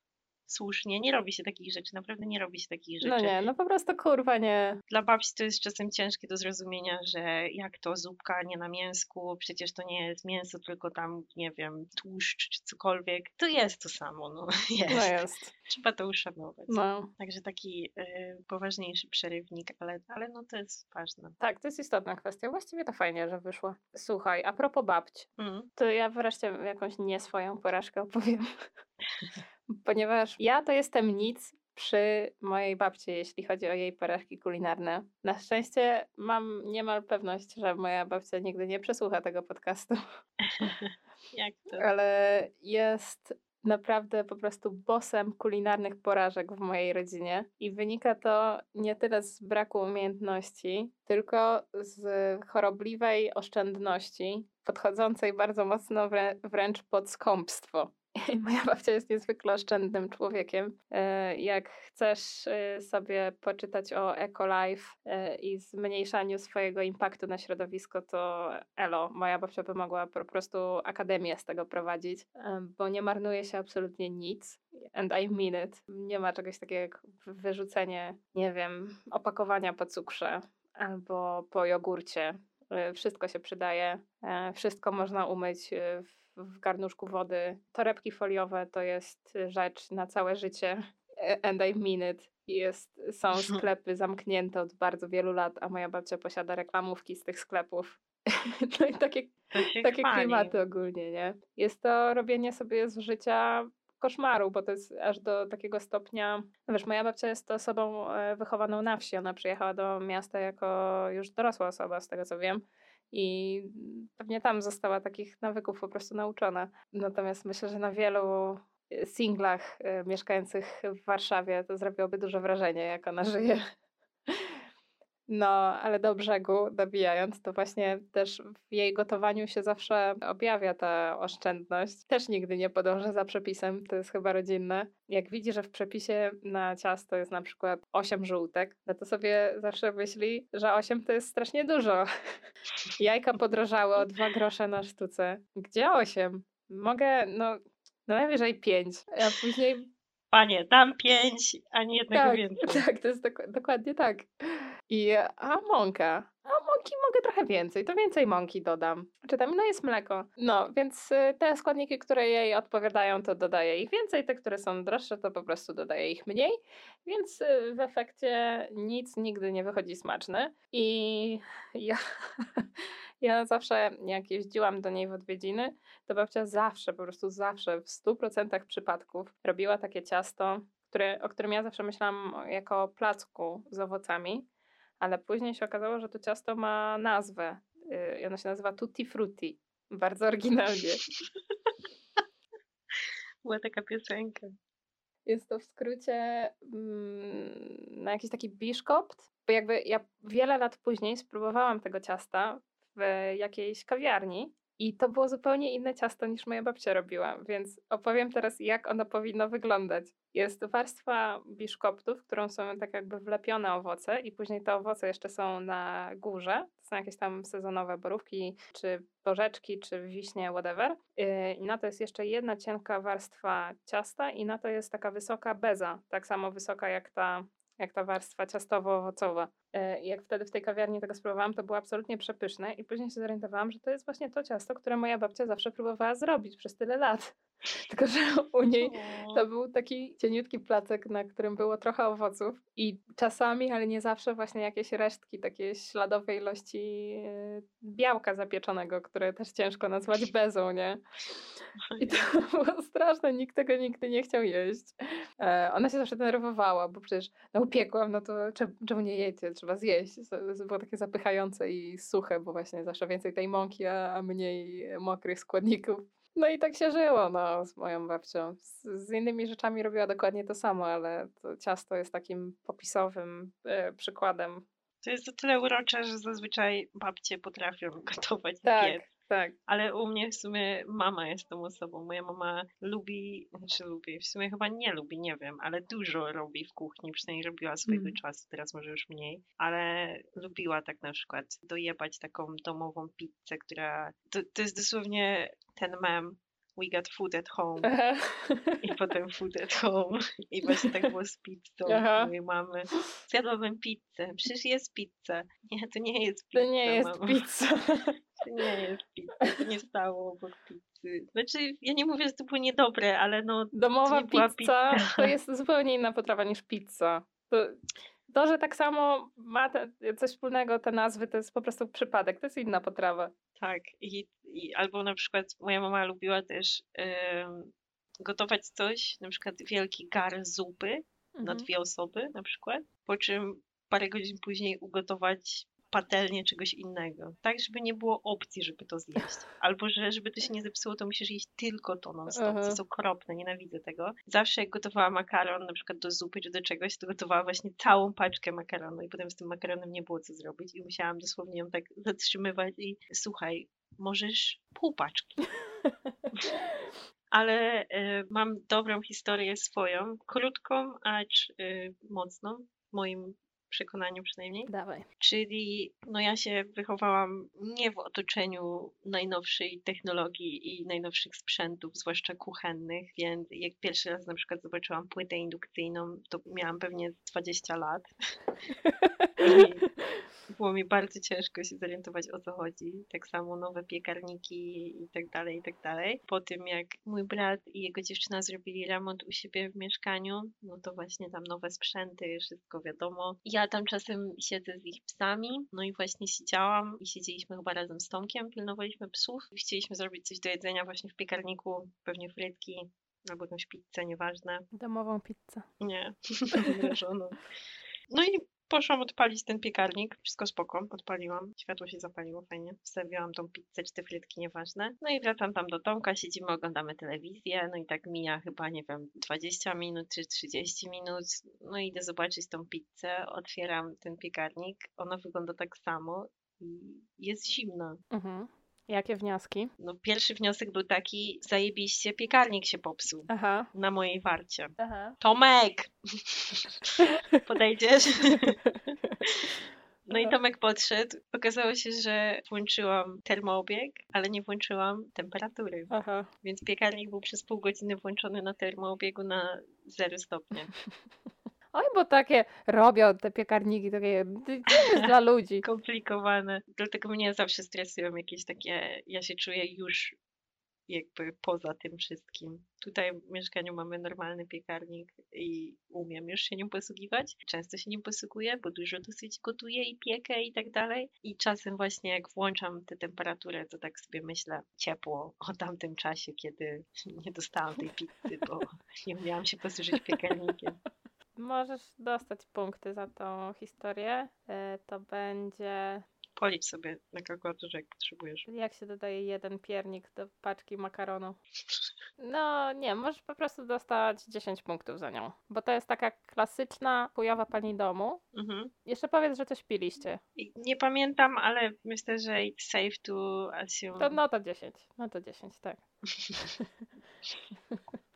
Słusznie, nie robi się takich rzeczy, naprawdę nie robi się takich rzeczy. No nie, no po prostu kurwa nie. Dla babci to jest czasem ciężkie do zrozumienia, że jak to zupka nie na mięsku, przecież to nie jest mięso, tylko tam, nie wiem, tłuszcz czy cokolwiek. To jest to samo, no [LAUGHS] jest. No jest. Trzeba to uszanować. No. Także taki y, poważniejszy przerywnik, ale, ale no to jest ważne. Tak, to jest istotna kwestia. Właściwie to fajnie, że wyszło. Słuchaj, a propos babci, Mm. to ja wreszcie jakąś nie swoją porażkę opowiem. [LAUGHS] Ponieważ ja to jestem nic przy mojej babci, jeśli chodzi o jej porażki kulinarne. Na szczęście mam niemal pewność, że moja babcia nigdy nie przesłucha tego podcastu, [LAUGHS] Jak to? ale jest naprawdę po prostu bosem kulinarnych porażek w mojej rodzinie i wynika to nie tyle z braku umiejętności, tylko z chorobliwej oszczędności, podchodzącej bardzo mocno wrę- wręcz pod skąpstwo. [LAUGHS] Moja babcia jest niezwykle oszczędnym człowiekiem. E, Jak chcesz e, sobie poczytać o EcoLife e, i zmniejszaniu swojego impaktu na środowisko, to elo, moja babcia by mogła po prostu akademię z tego prowadzić, bo nie marnuje się absolutnie nic. And I mean it. Nie ma czegoś takiego jak wyrzucenie, nie wiem, opakowania po cukrze albo po jogurcie. Wszystko się przydaje, wszystko można umyć w w garnuszku wody. Torebki foliowe to jest rzecz na całe życie. E, And I mean it. Jest, są [LAUGHS] sklepy zamknięte od bardzo wielu lat, a moja babcia posiada reklamówki z tych sklepów. [LAUGHS] No i takie, takie chwali. klimaty ogólnie, nie? Jest to robienie sobie z życia koszmaru, bo to jest aż do takiego stopnia. No wiesz, moja babcia jest osobą e, wychowaną na wsi. Ona przyjechała do miasta jako już dorosła osoba, z tego co wiem. I pewnie tam została takich nawyków po prostu nauczona. Natomiast myślę, że na wielu e, singlach e, mieszkających w Warszawie to zrobiłoby duże wrażenie, jak ona żyje. No, ale do brzegu dobijając, to właśnie też w jej gotowaniu się zawsze objawia ta oszczędność. Też nigdy nie podąża za przepisem, to jest chyba rodzinne. Jak widzi, że w przepisie na ciasto jest na przykład 8 żółtek, no to sobie zawsze myśli, że 8 to jest strasznie dużo. [LAUGHS] Jajka podrożały o 2 grosze na sztuce. Gdzie 8? Mogę, no, no najwyżej 5, a później Panie, dam pięć, a nie jednego tak, więcej. tak, to jest dok- dokładnie tak. I a mąka. A mąki mogę trochę więcej, to więcej mąki dodam. Czy tam no jest mleko. No, więc y, te składniki, które jej odpowiadają, to dodaję ich więcej, te, które są droższe, to po prostu dodaję ich mniej. Więc y, w efekcie nic nigdy nie wychodzi smaczne. I [LAUGHS] ja, ja zawsze, jak jeździłam do niej w odwiedziny, to babcia zawsze, po prostu zawsze, w 100% przypadków robiła takie ciasto, które, o którym ja zawsze myślałam jako placku z owocami, ale później się okazało, że to ciasto ma nazwę yy, i ono się nazywa Tutti Frutti. Bardzo oryginalnie. [LAUGHS] Była taka piosenka. Jest to w skrócie mm, na jakiś taki biszkopt, bo jakby ja wiele lat później spróbowałam tego ciasta w jakiejś kawiarni i to było zupełnie inne ciasto niż moja babcia robiła, więc opowiem teraz jak ono powinno wyglądać. Jest warstwa biszkoptów, którą są tak jakby wlepione owoce i później te owoce jeszcze są na górze. To są jakieś tam sezonowe borówki, czy bożeczki, czy wiśnie, whatever. Yy, I na to jest jeszcze jedna cienka warstwa ciasta i na to jest taka wysoka beza, tak samo wysoka jak ta, jak ta warstwa ciastowo-owocowa. I jak wtedy w tej kawiarni tego spróbowałam, to było absolutnie przepyszne i później się zorientowałam, że to jest właśnie to ciasto, które moja babcia zawsze próbowała zrobić przez tyle lat. Tylko, że [LAUGHS] u niej to był taki cieniutki placek, na którym było trochę owoców i czasami, ale nie zawsze właśnie jakieś resztki, takie śladowe ilości e, białka zapieczonego, które też ciężko nazwać [LAUGHS] bezą, nie? I to [LAUGHS] było straszne, nikt tego nigdy nie chciał jeść. E, ona się zawsze denerwowała, bo przecież no upiekłam, no to cze- czemu nie jecie, trzeba zjeść. To- Było takie zapychające i suche, bo właśnie zawsze więcej tej mąki, a mniej mokrych składników. No i tak się żyło no, z moją babcią. Z, z innymi rzeczami robiła dokładnie to samo, ale to ciasto jest takim popisowym e, przykładem. To jest o tyle urocze, że zazwyczaj babcie potrafią gotować Tak. Tak. Ale u mnie w sumie mama jest tą osobą. Moja mama lubi, znaczy lubi, w sumie chyba nie lubi, nie wiem, ale dużo robi w kuchni, przynajmniej robiła swojego Mm. czasu, teraz może już mniej, ale lubiła tak na przykład dojebać taką domową pizzę, która, to, to jest dosłownie ten mem, we got food at home. [LAUGHS] I potem food at home. I właśnie tak było z pizzą Aha. mojej mamy. Zjadłabym pizzę. Przecież jest pizza. Nie, to nie jest pizza, To nie jest mamo. pizza. [LAUGHS] To nie jest pizza. To nie stało obok pizzy. Znaczy, ja nie mówię, że to było niedobre, ale no Domowa była pizza pizza. to [LAUGHS] jest zupełnie inna potrawa niż pizza. To, to, że tak samo ma te, coś wspólnego te nazwy, to jest po prostu przypadek. To jest inna potrawa. Tak, i, i albo na przykład moja mama lubiła też em, gotować coś, na przykład wielki gar zupy na Mhm. dwie osoby na przykład, po czym parę godzin później ugotować patelnię czegoś innego, tak żeby nie było opcji, żeby to zjeść. Albo że żeby to się nie zepsuło, to musisz jeść tylko to non stop. To jest okropne, nienawidzę tego. Zawsze jak gotowała makaron, na przykład do zupy czy do czegoś, to gotowała właśnie całą paczkę makaronu i potem z tym makaronem nie było co zrobić i musiałam dosłownie ją tak zatrzymywać i słuchaj, możesz pół paczki. [LAUGHS] Ale e, mam dobrą historię swoją, krótką, acz e, mocną, w moim przekonaniu przynajmniej. Dawaj. Czyli no ja się wychowałam nie w otoczeniu najnowszej technologii i najnowszych sprzętów, zwłaszcza kuchennych, więc jak pierwszy raz na przykład zobaczyłam płytę indukcyjną, to miałam pewnie 20 lat. [LAUGHS] I było mi bardzo ciężko się zorientować o co chodzi. Tak samo nowe piekarniki i tak dalej, i tak dalej. Po tym jak mój brat i jego dziewczyna zrobili remont u siebie w mieszkaniu, no to właśnie tam nowe sprzęty, wszystko wiadomo. Ja tam czasem siedzę z ich psami, no i właśnie siedziałam i siedzieliśmy chyba razem z Tomkiem, pilnowaliśmy psów i chcieliśmy zrobić coś do jedzenia właśnie w piekarniku, pewnie frytki albo jakąś pizzę, nieważne. Domową pizzę. Nie, [LAUGHS] [LAUGHS] zamrożoną. No i poszłam odpalić ten piekarnik, wszystko spoko, odpaliłam, światło się zapaliło fajnie, wstawiłam tą pizzę czy te frytki, nieważne. No i wracam tam do Tomka, siedzimy, oglądamy telewizję, no i tak mija chyba, nie wiem, 20 minut czy 30 minut, no i idę zobaczyć tą pizzę, otwieram ten piekarnik, ona wygląda tak samo i jest zimna. Mhm. Jakie wnioski? No pierwszy wniosek był taki, zajebiście, piekarnik się popsuł Aha. na mojej warcie. Aha. Tomek! [LAUGHS] Podejdziesz? No i Tomek podszedł. Okazało się, że włączyłam termoobieg, ale nie włączyłam temperatury. Aha. Więc piekarnik był przez pół godziny włączony na termoobiegu na 0 stopnia. [LAUGHS] Oj, bo takie robią te piekarniki, takie to jest [LAUGHS] dla ludzi. Komplikowane. Dlatego mnie zawsze stresują jakieś takie, ja się czuję już jakby poza tym wszystkim. Tutaj w mieszkaniu mamy normalny piekarnik i umiem już się nim posługiwać. Często się nim posługuję, bo dużo dosyć gotuję i piekę i tak dalej. I czasem właśnie jak włączam tę temperaturę, to tak sobie myślę ciepło o tamtym czasie, kiedy nie dostałam tej pizzy, bo [LAUGHS] nie umiałam się posłużyć piekarnikiem. Możesz dostać punkty za tą historię. E, To będzie, Policz sobie na kalkulatorze, jak potrzebujesz. jak się dodaje jeden piernik do paczki makaronu. No nie, możesz po prostu dostać 10 punktów za nią. Bo to jest taka klasyczna, chujowa pani domu. Mhm. Jeszcze powiedz, że coś piliście. Nie pamiętam, ale myślę, że it's safe to assume. To no to 10. No to 10, tak. [LAUGHS]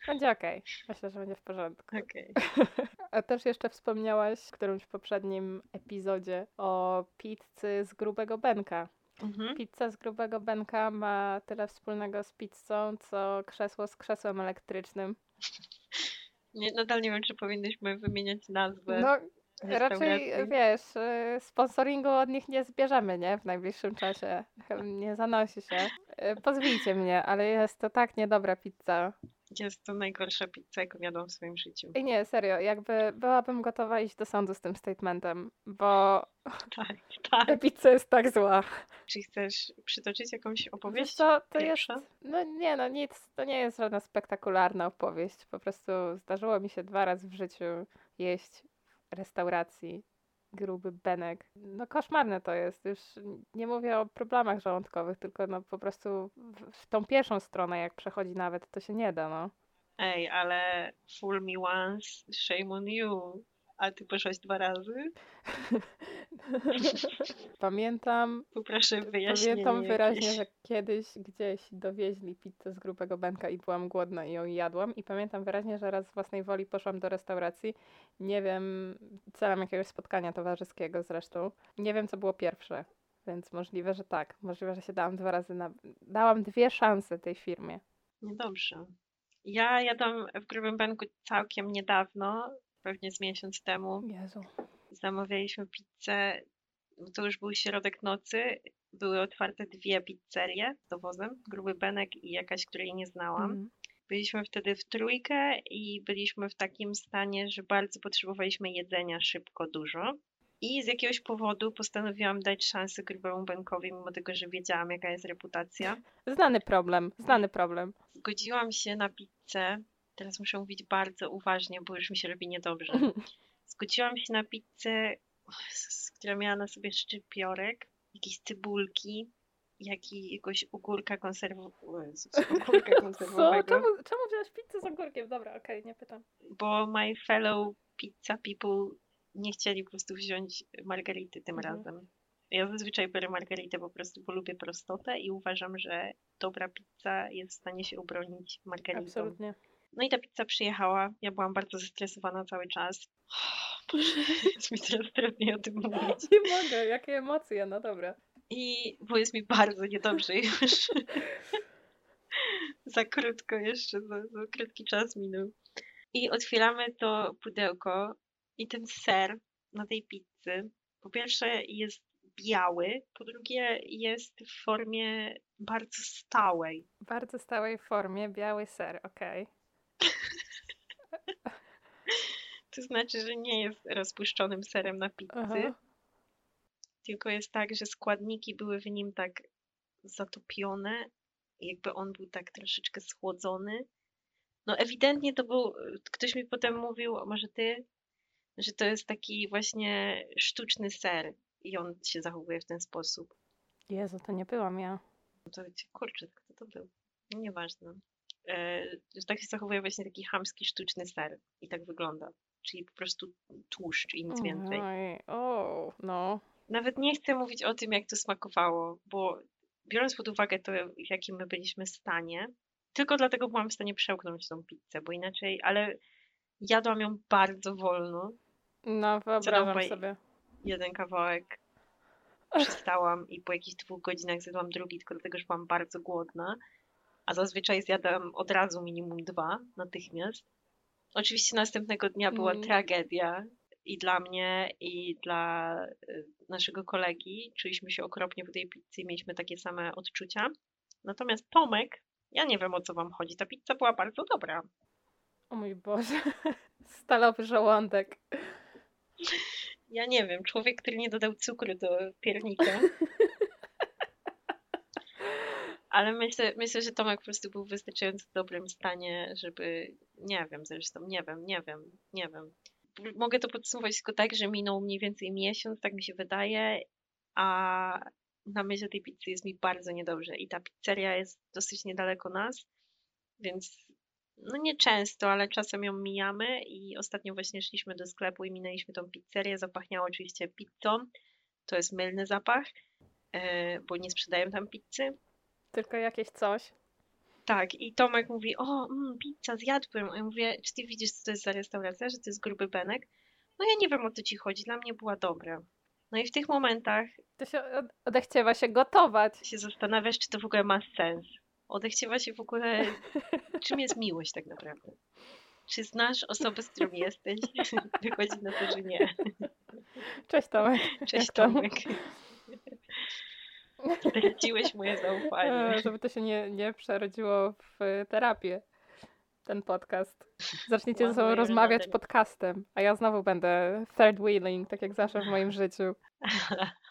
Będzie okej. Myślę, że będzie w porządku. Okej. [LAUGHS] A też jeszcze wspomniałaś w którymś poprzednim epizodzie o pizzy z grubego benka. Mhm. Pizza z grubego benka ma tyle wspólnego z pizzą, co krzesło z krzesłem elektrycznym. Nie, nadal nie wiem, czy powinnyśmy wymieniać nazwę No, raczej wiesz, y, sponsoringu od nich nie zbierzemy, nie? W najbliższym czasie. Nie zanosi się. Y, Pozwijcie mnie, ale jest to tak niedobra pizza. Jest to najgorsza pizza, jaką jadłam w swoim życiu. I nie, serio, jakby byłabym gotowa iść do sądu z tym statementem, bo Tak, ta tak. pizza jest tak zła. Czy chcesz przytoczyć jakąś Wiesz opowieść? co, to jest, no nie no nic, to nie jest żadna spektakularna opowieść, po prostu zdarzyło mi się dwa razy w życiu jeść w restauracji gruby benek. No koszmarne to jest, już nie mówię o problemach żołądkowych, tylko no po prostu w, w tą pierwszą stronę jak przechodzi nawet, to się nie da, no. Ej, ale fool me once, shame on you. A ty poszłaś dwa razy? [LAUGHS] Pamiętam, Poproszę wyjaśnienie Pamiętam wyraźnie, jakieś. że kiedyś gdzieś dowieźli pizzę z grubego benka i byłam głodna i ją jadłam. I pamiętam wyraźnie, że raz z własnej woli poszłam do restauracji. Nie wiem, celem jakiegoś spotkania towarzyskiego zresztą. Nie wiem, co było pierwsze. Więc możliwe, że tak. Możliwe, że się dałam dwa razy na... Dałam dwie szanse tej firmie. Niedobrze. Ja jadłam w Grubym Benku całkiem niedawno, pewnie z miesiąc temu. Jezu. Zamawialiśmy pizzę, to już był środek nocy, były otwarte dwie pizzerie z dowozem, Gruby Benek i jakaś, której nie znałam. Mhm. Byliśmy wtedy w trójkę i byliśmy w takim stanie, że bardzo potrzebowaliśmy jedzenia szybko, dużo. I z jakiegoś powodu postanowiłam dać szansę grubemu Benkowi, mimo tego, że wiedziałam, jaka jest reputacja. Znany problem, znany problem. Zgodziłam się na pizzę. Teraz muszę mówić bardzo uważnie, bo już mi się robi niedobrze. [LAUGHS] Zgodziłam się na pizzę, która miała na sobie szczypiorek, jakieś cebulki, jak i jakiegoś ogórka konserwowego. [LAUGHS] Ogórka Co? konserwowego. Czemu, czemu wziąłeś pizzę z ogórkiem? Dobra, okej, nie pytam. bo my fellow pizza people nie chcieli po prostu wziąć margarity tym Mhm. razem. Ja zazwyczaj biorę margaritę po prostu, bo lubię prostotę i uważam, że dobra pizza jest w stanie się obronić margaritą. Absolutnie. No i ta pizza przyjechała. Ja byłam bardzo zestresowana cały czas. [SIGHS] Boże, [LAUGHS] jest mi teraz trudniej o tym mówić. [LAUGHS] Nie mogę, jakie emocje, no dobra. I bo jest mi bardzo niedobrze już. [LAUGHS] za krótko jeszcze, za, za krótki czas minął. I otwieramy to pudełko i ten ser na tej pizzy, po pierwsze jest biały, po drugie jest w formie bardzo stałej. Bardzo stałej formie, biały ser, okej. To znaczy, że nie jest rozpuszczonym serem na pizzy, Aha. tylko jest tak, że składniki były w nim tak zatopione, jakby on był tak troszeczkę schłodzony. No ewidentnie to był, ktoś mi potem mówił, może ty, że to jest taki właśnie sztuczny ser i on się zachowuje w ten sposób. Jezu, to nie byłam ja. No To kurczę, kto to był? No nieważne. E, że tak się zachowuje właśnie taki chamski, sztuczny ser i tak wygląda. Czyli po prostu tłuszcz i nic więcej. O, no. Nawet nie chcę mówić o tym, jak to smakowało, bo biorąc pod uwagę to, w jakim my byliśmy stanie, tylko dlatego byłam w stanie przełknąć tą pizzę, bo inaczej, ale jadłam ją bardzo wolno. No, wyobrażam sobie. Jeden kawałek przestałam i po jakichś dwóch godzinach zjadłam drugi, tylko dlatego, że byłam bardzo głodna. A zazwyczaj zjadam od razu minimum dwa, natychmiast. Oczywiście następnego dnia była Mm. tragedia i dla mnie, i dla y, naszego kolegi. Czuliśmy się okropnie po tej pizzy i mieliśmy takie same odczucia. Natomiast Tomek, ja nie wiem o co wam chodzi, ta pizza była bardzo dobra. O mój Boże. [LAUGHS] Stalowy żołądek. Ja nie wiem, człowiek, który nie dodał cukru do piernika. [LAUGHS] Ale myślę, myślę, że Tomek po prostu był w wystarczająco dobrym stanie, żeby. Nie wiem, zresztą nie wiem, nie wiem, nie wiem. Mogę to podsumować tylko tak, że minął mniej więcej miesiąc, tak mi się wydaje, a na myśl tej pizzy jest mi bardzo niedobrze. I ta pizzeria jest dosyć niedaleko nas, więc no nie często, ale czasem ją mijamy i ostatnio właśnie szliśmy do sklepu i minęliśmy tą pizzerię. Zapachniało oczywiście pizzą. To jest mylny zapach, e, bo nie sprzedają tam pizzy. Tylko jakieś coś. Tak, i Tomek mówi, o, mm, pizza, zjadłem. A ja mówię, czy ty widzisz, co to jest za restauracja, że to jest gruby Benek? No ja nie wiem, o co ci chodzi, dla mnie była dobra. No i w tych momentach To się od- odechciewa się gotować. się zastanawiasz, czy to w ogóle ma sens. Odechciewa się w ogóle, czym jest miłość tak naprawdę. Czy znasz osobę, z którą jesteś? [LAUGHS] Wychodzi na to, że nie. Cześć Tomek. Cześć? Tomek. Straciłeś moje zaufanie. E, Żeby to się nie, nie przerodziło w terapię. Ten podcast. Zaczniecie ze sobą rozmawiać another. podcastem, a ja znowu będę third wheeling, tak jak zawsze w moim życiu. [LAUGHS]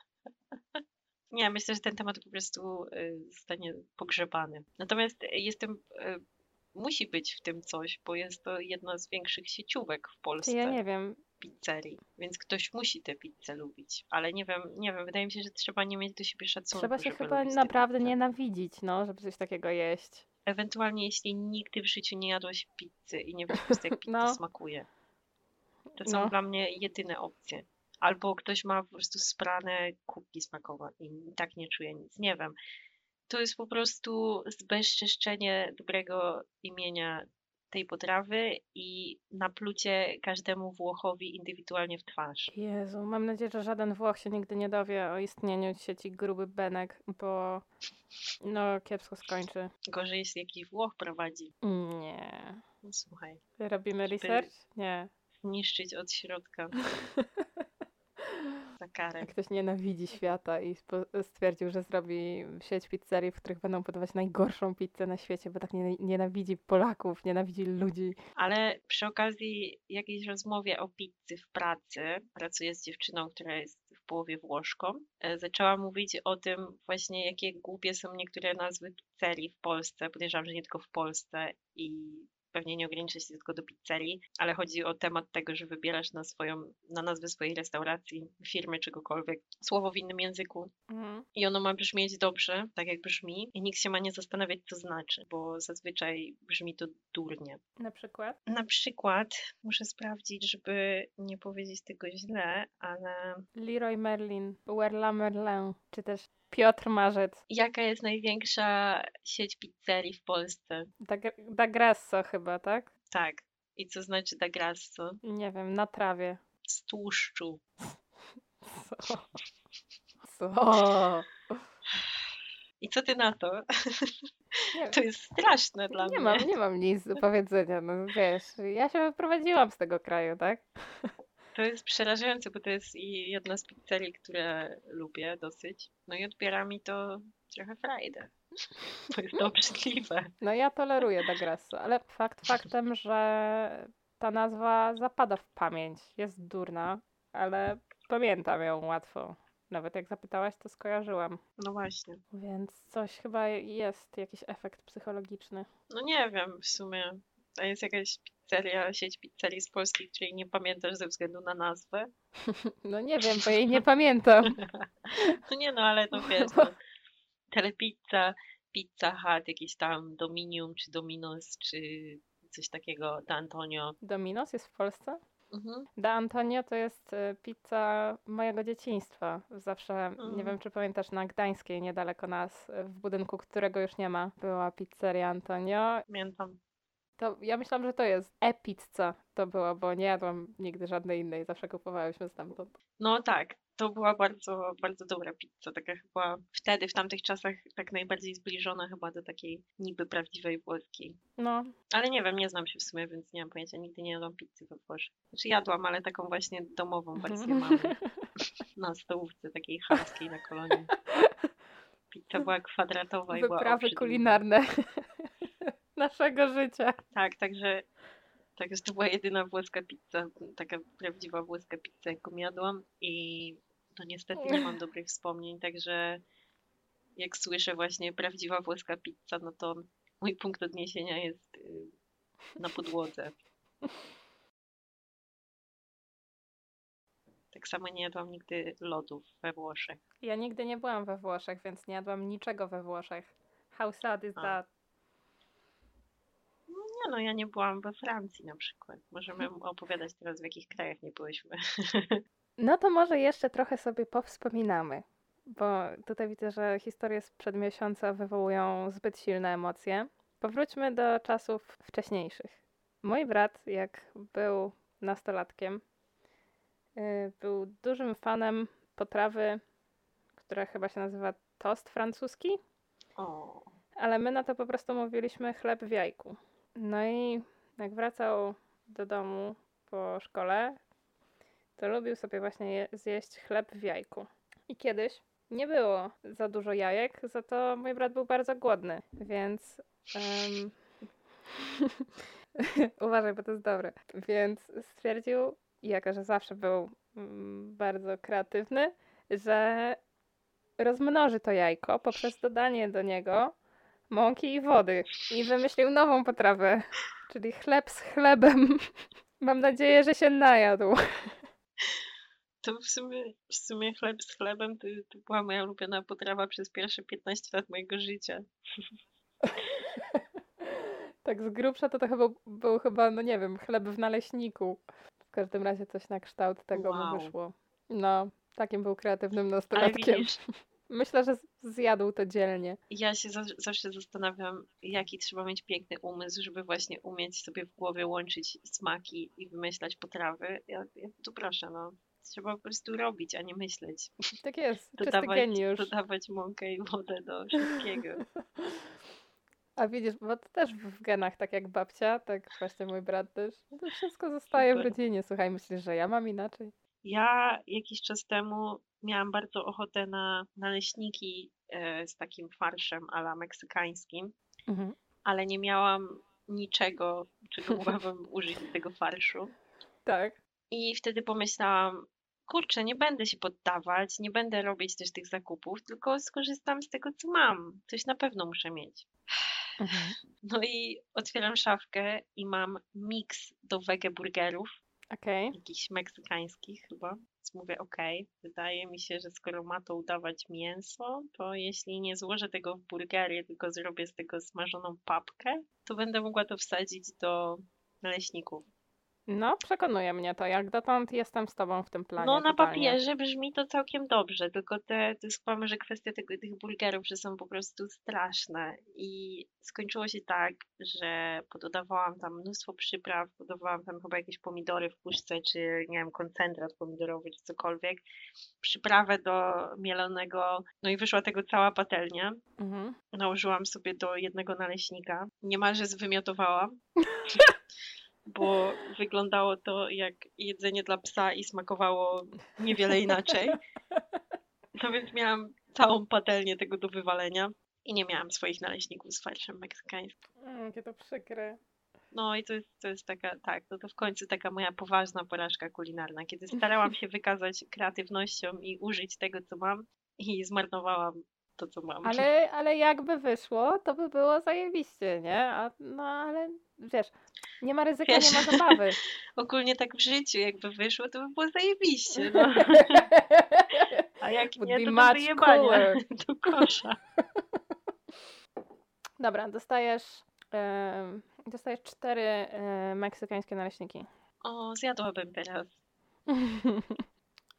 Nie, myślę, że ten temat po prostu y, zostanie pogrzebany. Natomiast jestem, y, musi być w tym coś, bo jest to jedna z większych sieciówek w Polsce ja nie wiem. Pizzerii, więc ktoś musi tę pizzę lubić. Ale nie wiem, nie wiem, wydaje mi się, że trzeba nie mieć do siebie szacunku. Trzeba się chyba naprawdę nienawidzić, no, żeby coś takiego jeść. Ewentualnie, jeśli nigdy w życiu nie jadłeś pizzy i nie wiesz jak [LAUGHS] pizza No. smakuje. To są No. dla mnie jedyne opcje. Albo ktoś ma po prostu sprane kubki smakowe i tak nie czuje nic. Nie wiem. To jest po prostu zbezczeszczenie dobrego imienia tej potrawy i naplucie każdemu Włochowi indywidualnie w twarz. Jezu, mam nadzieję, że żaden Włoch się nigdy nie dowie o istnieniu sieci Gruby Benek, bo no kiepsko skończy. Gorzej jeśli jakiś Włoch prowadzi. Nie. No, słuchaj, Robimy research? Nie. niszczyć od środka [LAUGHS] za karę. Jak ktoś nienawidzi świata i stwierdził, że zrobi sieć pizzerii, w których będą podawać najgorszą pizzę na świecie, bo tak nie, nienawidzi Polaków, nienawidzi ludzi. Ale przy okazji jakiejś rozmowie o pizzy w pracy, pracuję z dziewczyną, która jest w połowie Włoszką, e, zaczęła mówić o tym właśnie, jakie głupie są niektóre nazwy pizzerii w Polsce. Podejrzewam, że nie tylko w Polsce i pewnie nie ogranicza się tylko do pizzerii, ale chodzi o temat tego, że wybierasz na swoją, na nazwę swojej restauracji, firmy, czegokolwiek, słowo w innym języku Mhm. i ono ma brzmieć dobrze, tak jak brzmi i nikt się ma nie zastanawiać, co znaczy, bo zazwyczaj brzmi to durnie. Na przykład? Na przykład muszę sprawdzić, żeby nie powiedzieć tego źle, ale Leroy Merlin, Werla Merlin, czy też Piotr Marzec, jaka jest największa sieć pizzerii w Polsce? Da, da Grasso chyba, tak? Tak. I co znaczy da grasso? Nie wiem, na trawie. Z tłuszczu. [LAUGHS] Co? Co? I co ty na to? To jest straszne dla nie, mnie. mam, nie mam nic do powiedzenia, no wiesz, ja się wyprowadziłam z tego kraju, tak? To jest przerażające, bo to jest i jedna z pizzerii, które lubię dosyć. No i odbiera mi to trochę frajdę. [LAUGHS] To jest obrzydliwe. No ja toleruję da Grasso, ale fakt faktem, że ta nazwa zapada w pamięć, jest durna, ale pamiętam ją łatwo. Nawet jak zapytałaś, to skojarzyłam. No właśnie. Więc coś chyba jest, jakiś efekt psychologiczny. No nie wiem w sumie. To jest jakaś pizzeria, sieć pizzerii z Polski, której nie pamiętasz ze względu na nazwę? [LAUGHS] No nie wiem, bo jej nie pamiętam. [LAUGHS] No nie no, ale no wiesz, no, telepizza, pizza hut, jakiś tam Dominium, czy Dominos, czy coś takiego, da Antonio. Dominos jest w Polsce? Mhm. Da Antonio to jest y, pizza mojego dzieciństwa. Zawsze, nie Mhm. wiem czy pamiętasz, na Gdańskiej, niedaleko nas, y, w budynku, którego już nie ma, była pizzeria Antonio. Pamiętam. To ja myślałam, że to jest e-pizza to było, bo nie jadłam nigdy żadnej innej, zawsze kupowałyśmy stamtąd. No tak, to była bardzo, bardzo dobra pizza, taka chyba wtedy, w tamtych czasach tak najbardziej zbliżona chyba do takiej niby prawdziwej włoskiej. No, Ale nie wiem, nie znam się w sumie, więc nie mam pojęcia, nigdy nie jadłam pizzy we Włoszech. Znaczy jadłam, ale taką właśnie domową wersję [LAUGHS] mamy na stołówce takiej chamskiej na kolonii. Pizza była kwadratowa i była wyprawy kulinarne naszego życia. Tak, także, także to była jedyna włoska pizza, taka prawdziwa włoska pizza, jaką jadłam i no niestety nie mam [LAUGHS] dobrych wspomnień, także jak słyszę właśnie prawdziwa włoska pizza, no to mój punkt odniesienia jest y, na podłodze. Tak samo nie jadłam nigdy lodów we Włoszech. Ja nigdy nie byłam we Włoszech, więc nie jadłam niczego we Włoszech. How sad is A. that? No, ja nie byłam we Francji na przykład. Możemy opowiadać teraz, w jakich krajach nie byłyśmy. [LAUGHS] No to może jeszcze trochę sobie powspominamy, bo tutaj widzę, że historie sprzed miesiąca wywołują zbyt silne emocje. Powróćmy do czasów wcześniejszych. Mój brat, jak był nastolatkiem, y, był dużym fanem potrawy, która chyba się nazywa tost francuski, O, ale my na to po prostu mówiliśmy chleb w jajku. No i jak wracał do domu po szkole, to lubił sobie właśnie je- zjeść chleb w jajku. I kiedyś nie było za dużo jajek, za to mój brat był bardzo głodny, więc. em, [LAUGHS] Uważaj, bo to jest dobre. Więc stwierdził, jako że zawsze był mm, bardzo kreatywny, że rozmnoży to jajko poprzez dodanie do niego mąki i wody. I wymyślił nową potrawę, czyli chleb z chlebem. [LAUGHS] Mam nadzieję, że się najadł. to w sumie, w sumie chleb z chlebem to, to była moja ulubiona potrawa przez pierwsze 15 lat mojego życia. [LAUGHS] Tak z grubsza to to chyba był chyba, no nie wiem, chleb w naleśniku. W każdym razie coś na kształt tego Wow. mu wyszło. No, takim był kreatywnym Ale nastolatkiem. widzisz, [LAUGHS] Myślę, że zjadł to dzielnie. Ja się za zawsze zastanawiam, jaki trzeba mieć piękny umysł, żeby właśnie umieć sobie w głowie łączyć smaki i wymyślać potrawy. Ja, ja tu proszę, no. Trzeba po prostu robić, a nie myśleć. Tak jest, [LAUGHS] Dodawać, geniusz. dodawać mąkę i wodę do [LAUGHS] wszystkiego. A widzisz, bo to też w genach, tak jak babcia, tak właśnie mój brat też. To wszystko zostaje w Super. rodzinie. Słuchaj, myślisz, że ja mam inaczej? Ja jakiś czas temu miałam bardzo ochotę na naleśniki e, z takim farszem ala meksykańskim, Mhm. ale nie miałam niczego, czego [LAUGHS] mogłabym użyć do tego farszu. Tak. I wtedy pomyślałam, kurczę, nie będę się poddawać, nie będę robić też tych zakupów, tylko skorzystam z tego, co mam. Coś na pewno muszę mieć. Mhm. [SIGHS] No i otwieram szafkę i mam miks do wege burgerów, Okej. jakichś meksykańskich chyba. Mówię, okej, wydaje mi się, że skoro ma to udawać mięso, to jeśli nie złożę tego w burgery, tylko zrobię z tego smażoną papkę, to będę mogła to wsadzić do naleśników. No, przekonuje mnie to. Jak dotąd jestem z tobą w tym planie. No na totalnie. papierze brzmi to całkiem dobrze, tylko te, to jest może kwestia tego, tych burgerów, że są po prostu straszne i skończyło się tak, że pododawałam tam mnóstwo przypraw, podawałam tam chyba jakieś pomidory w puszce, czy nie wiem, koncentrat pomidorowy, czy cokolwiek, przyprawę do mielonego, no i wyszła tego cała patelnia. Mhm. Nałożyłam sobie do jednego naleśnika, niemalże zwymiotowałam. [LAUGHS] bo wyglądało to jak jedzenie dla psa i smakowało niewiele inaczej. [LAUGHS] No więc miałam całą patelnię tego do wywalenia i nie miałam swoich naleśników z farszem meksykańskim. Mm, Jakie to przykre. No i to jest, to jest taka, tak, no to w końcu taka moja poważna porażka kulinarna, kiedy starałam [LAUGHS] się wykazać kreatywnością i użyć tego, co mam i zmarnowałam to, co mam. Ale, ale jakby wyszło, to by było zajebiście, nie? A, no ale wiesz, nie ma ryzyka, Wiesz. nie ma [LAUGHS] zabawy. Ogólnie tak w życiu, jakby wyszło, to by było zajebiście, no. [LAUGHS] A jak Would nie, to do wyjebania, [LAUGHS] do kosza. Dobra, dostajesz, em, dostajesz cztery e, meksykańskie naleśniki. O, zjadłabym teraz.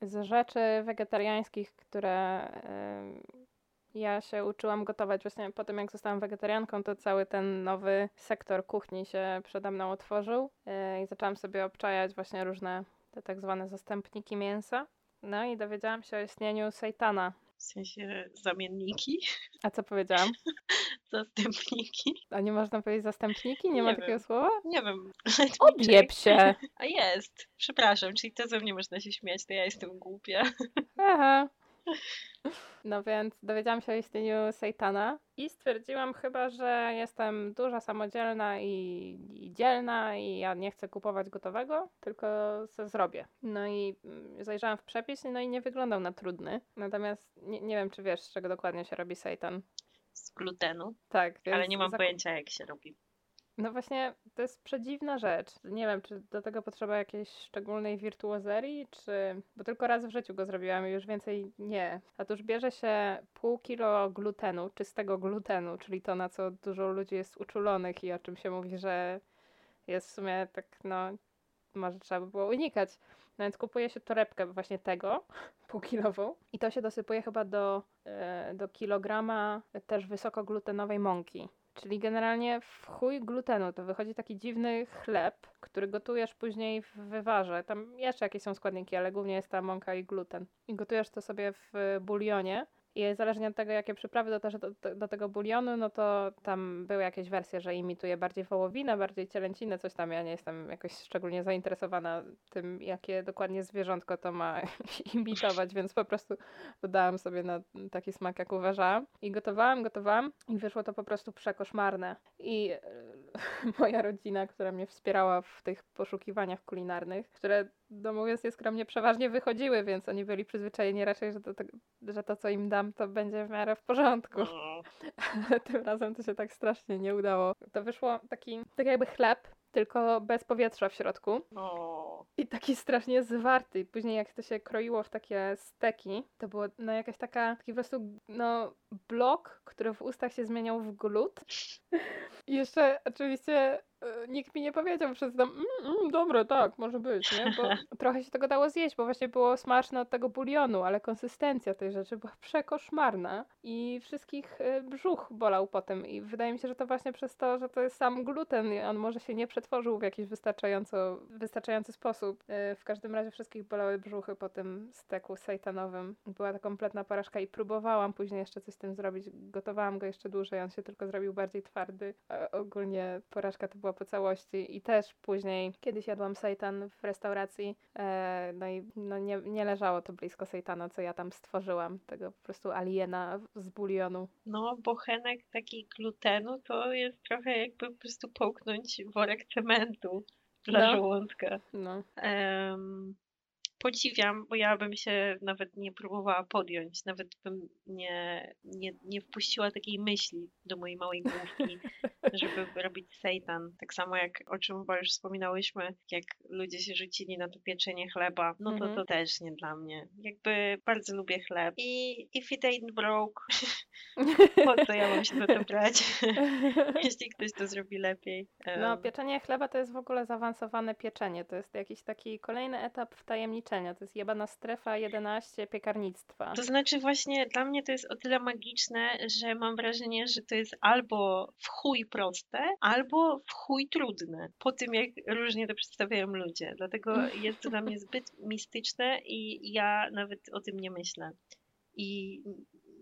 Z rzeczy wegetariańskich, które ja się uczyłam gotować właśnie po tym, jak zostałam wegetarianką, to cały ten nowy sektor kuchni się przede mną otworzył e, i zaczęłam sobie obczajać właśnie różne te tak zwane zastępniki mięsa. No i dowiedziałam się o istnieniu sejtana. W sensie zamienniki, A co powiedziałam? [LAUGHS] zastępniki. A nie można powiedzieć zastępniki? Nie, ma Nie takiego wiem. słowa? Nie wiem. [LAUGHS] Odjeb się! [LAUGHS] A jest. Przepraszam, czyli to ze mnie można się śmiać, to ja jestem głupia. Aha. No więc dowiedziałam się o istnieniu Sejtana i stwierdziłam chyba, że jestem duża, samodzielna i, i dzielna i ja nie chcę kupować gotowego, tylko se zrobię. No i mm, zajrzałam w przepis, no i nie wyglądał na trudny. Natomiast nie, nie wiem, czy wiesz, z czego dokładnie się robi seitan. Z glutenu, Tak, ale nie mam zaku- pojęcia jak się robi. No właśnie, to jest przedziwna rzecz. Nie wiem, czy do tego potrzeba jakiejś szczególnej wirtuozerii, czy... Bo tylko raz w życiu go zrobiłam i już więcej nie. Otóż bierze się pół kilo glutenu, czystego glutenu, czyli to, na co dużo ludzi jest uczulonych i o czym się mówi, że jest w sumie tak, no, może trzeba by było unikać. No więc kupuje się torebkę właśnie tego, [LAUGHS] półkilową i to się dosypuje chyba do, e, do kilograma też wysokoglutenowej mąki. Czyli generalnie w chuj glutenu. To wychodzi taki dziwny chleb, który gotujesz później w wywarze. Tam jeszcze jakieś są składniki, ale głównie jest ta mąka i gluten. I gotujesz to sobie w bulionie. I zależnie od tego, jakie przyprawy do, do, do tego bulionu, no to tam były jakieś wersje, że imituje bardziej wołowinę, bardziej cielęcinę, coś tam. Ja nie jestem jakoś szczególnie zainteresowana tym, jakie dokładnie zwierzątko to ma [LAUGHS] imitować, więc po prostu dodałam sobie na taki smak, jak uważałam. I gotowałam, gotowałam i wyszło to po prostu przekoszmarne. I e, [LAUGHS] moja rodzina, która mnie wspierała w tych poszukiwaniach kulinarnych, które no mówiąc nieskromnie przeważnie wychodziły, więc oni byli przyzwyczajeni raczej, że to, to, że to co im dam, to będzie w miarę w porządku. O, Ale [LAUGHS] tym razem to się tak strasznie nie udało. To wyszło taki, tak jakby chleb, tylko bez powietrza w środku. o. I taki strasznie zwarty. Później jak to się kroiło w takie steki, to było no jakaś taka, taki po prostu no blok, który w ustach się zmieniał w glut. [LAUGHS] I jeszcze oczywiście e, nikt mi nie powiedział przez tam, mm, mm, dobra, tak, może być, nie? Bo [LAUGHS] trochę się tego dało zjeść, bo właśnie było smaczne od tego bulionu, ale konsystencja tej rzeczy była przekoszmarna i wszystkich e, brzuch bolał potem i wydaje mi się, że to właśnie przez to, że to jest sam gluten i on może się nie przetworzył w jakiś wystarczająco, wystarczający sposób. E, w każdym razie wszystkich bolały brzuchy po tym steku sejtanowym. Była to kompletna porażka i próbowałam później jeszcze coś z tym zrobić. Gotowałam go jeszcze dłużej, on się tylko zrobił bardziej twardy. A ogólnie porażka to była po całości i też później kiedyś jadłam seitan w restauracji, e, no i no nie, nie leżało to blisko seitana, co ja tam stworzyłam, tego po prostu aliena z bulionu. No, bochenek taki glutenu to jest trochę jakby po prostu połknąć worek cementu dla No. żołądka. No. Em, podziwiam, bo ja bym się nawet nie próbowała podjąć, nawet bym nie, nie, nie wpuściła takiej myśli do mojej małej główki, [LAUGHS] żeby robić seitan. Tak samo jak o czym chyba już wspominałyśmy, jak ludzie się rzucili na to pieczenie chleba, no to Mhm. to też nie dla mnie. Jakby bardzo lubię chleb i if it ain't broke, [LAUGHS] po co ja mam się za to brać, [LAUGHS] jeśli ktoś to zrobi lepiej. No, Em, pieczenie chleba to jest w ogóle zaawansowane pieczenie. To jest jakiś taki kolejny etap To jest jebana strefa 11 piekarnictwa. To znaczy właśnie dla mnie to jest o tyle magiczne, że mam wrażenie, że to jest albo w chuj proste, albo w chuj trudne. Po tym jak różnie to przedstawiają ludzie. Dlatego [LAUGHS] jest to dla mnie zbyt mistyczne i ja nawet o tym nie myślę. I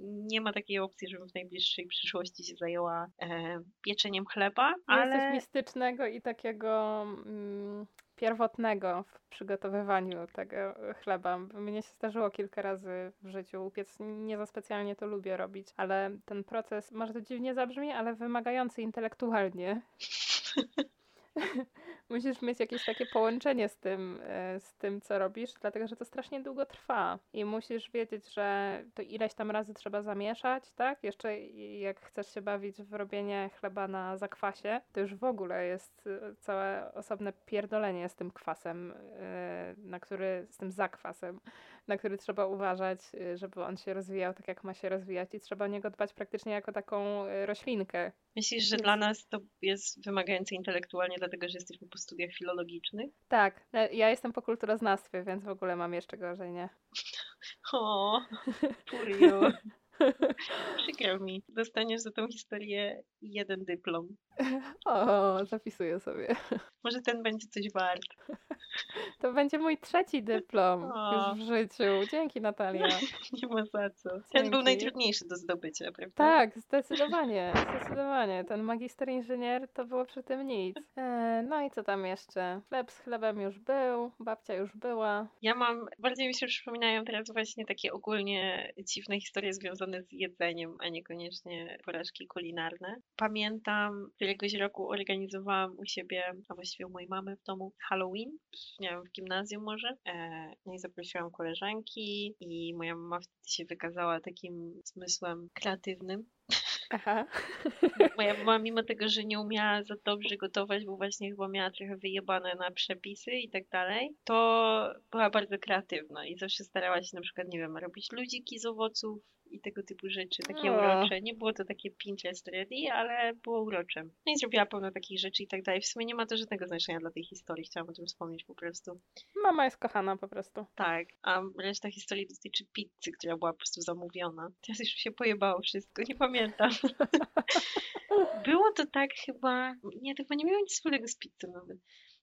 nie ma takiej opcji, żebym w najbliższej przyszłości się zajęła e, pieczeniem chleba, Ale... ale Coś mistycznego i takiego mm, pierwotnego w przygotowywaniu tego chleba. Mnie się zdarzyło kilka razy w życiu upiec. Nie za specjalnie to lubię robić, ale ten proces, może to dziwnie zabrzmi, ale wymagający intelektualnie. [LAUGHS] [LAUGHS] Musisz mieć jakieś takie połączenie z tym, e, z tym, co robisz, dlatego że to strasznie długo trwa i musisz wiedzieć, że to ileś tam razy trzeba zamieszać, tak? Jeszcze jak chcesz się bawić w robienie chleba na zakwasie, to już w ogóle jest e, całe osobne pierdolenie z tym kwasem, e, na który, z tym zakwasem, na który trzeba uważać, e, żeby on się rozwijał tak, jak ma się rozwijać i trzeba o niego dbać praktycznie jako taką e, roślinkę. myślisz, że dla nas to jest wymagające intelektualnie, dlatego że jesteśmy po studiach filologicznych? Tak, e, ja jestem po kulturoznawstwie, więc w ogóle mam jeszcze gorzej, nie? [LAUGHS] O, [LAUGHS] Purio. Przykro mi. Dostaniesz za tą historię jeden dyplom. O, zapisuję sobie. Może ten będzie coś wart. [LAUGHS] To będzie mój trzeci dyplom O. już w życiu. Dzięki, Natalia. [LAUGHS] Nie ma za co. Ten był Dzięki. najtrudniejszy do zdobycia, prawda? Tak, zdecydowanie, zdecydowanie. Ten magister inżynier to było przy tym nic. E, no i co tam jeszcze? Chleb z chlebem już był, babcia już była. Ja mam, bardziej mi się przypominają teraz właśnie takie ogólnie dziwne historie związane z jedzeniem, a niekoniecznie porażki kulinarne. Pamiętam, któregoś roku organizowałam u siebie, a właściwie u mojej mamy w domu Halloween, nie wiem, w gimnazjum może. E, no i zaprosiłam koleżanki i moja mama wtedy się wykazała takim zmysłem kreatywnym. Aha. [LAUGHS] Moja mama, mimo tego, że nie umiała za dobrze gotować, bo właśnie chyba miała trochę wyjebane na przepisy i tak dalej, to była bardzo kreatywna i zawsze starała się na przykład, nie wiem, robić ludziki z owoców i tego typu rzeczy, takie O. urocze. Nie było to takie Pinterest ready, ale było urocze. No i zrobiła pełno takich rzeczy i tak dalej. W sumie nie ma to żadnego znaczenia dla tej historii, chciałam o tym wspomnieć po prostu. Mama jest kochana po prostu. Tak, a reszta historii dotyczy pizzy, która była po prostu zamówiona. Teraz już się pojebało wszystko, nie pamiętam. [LAUGHS] Było to tak chyba, nie, to chyba nie miało nic wspólnego z pizzą nawet.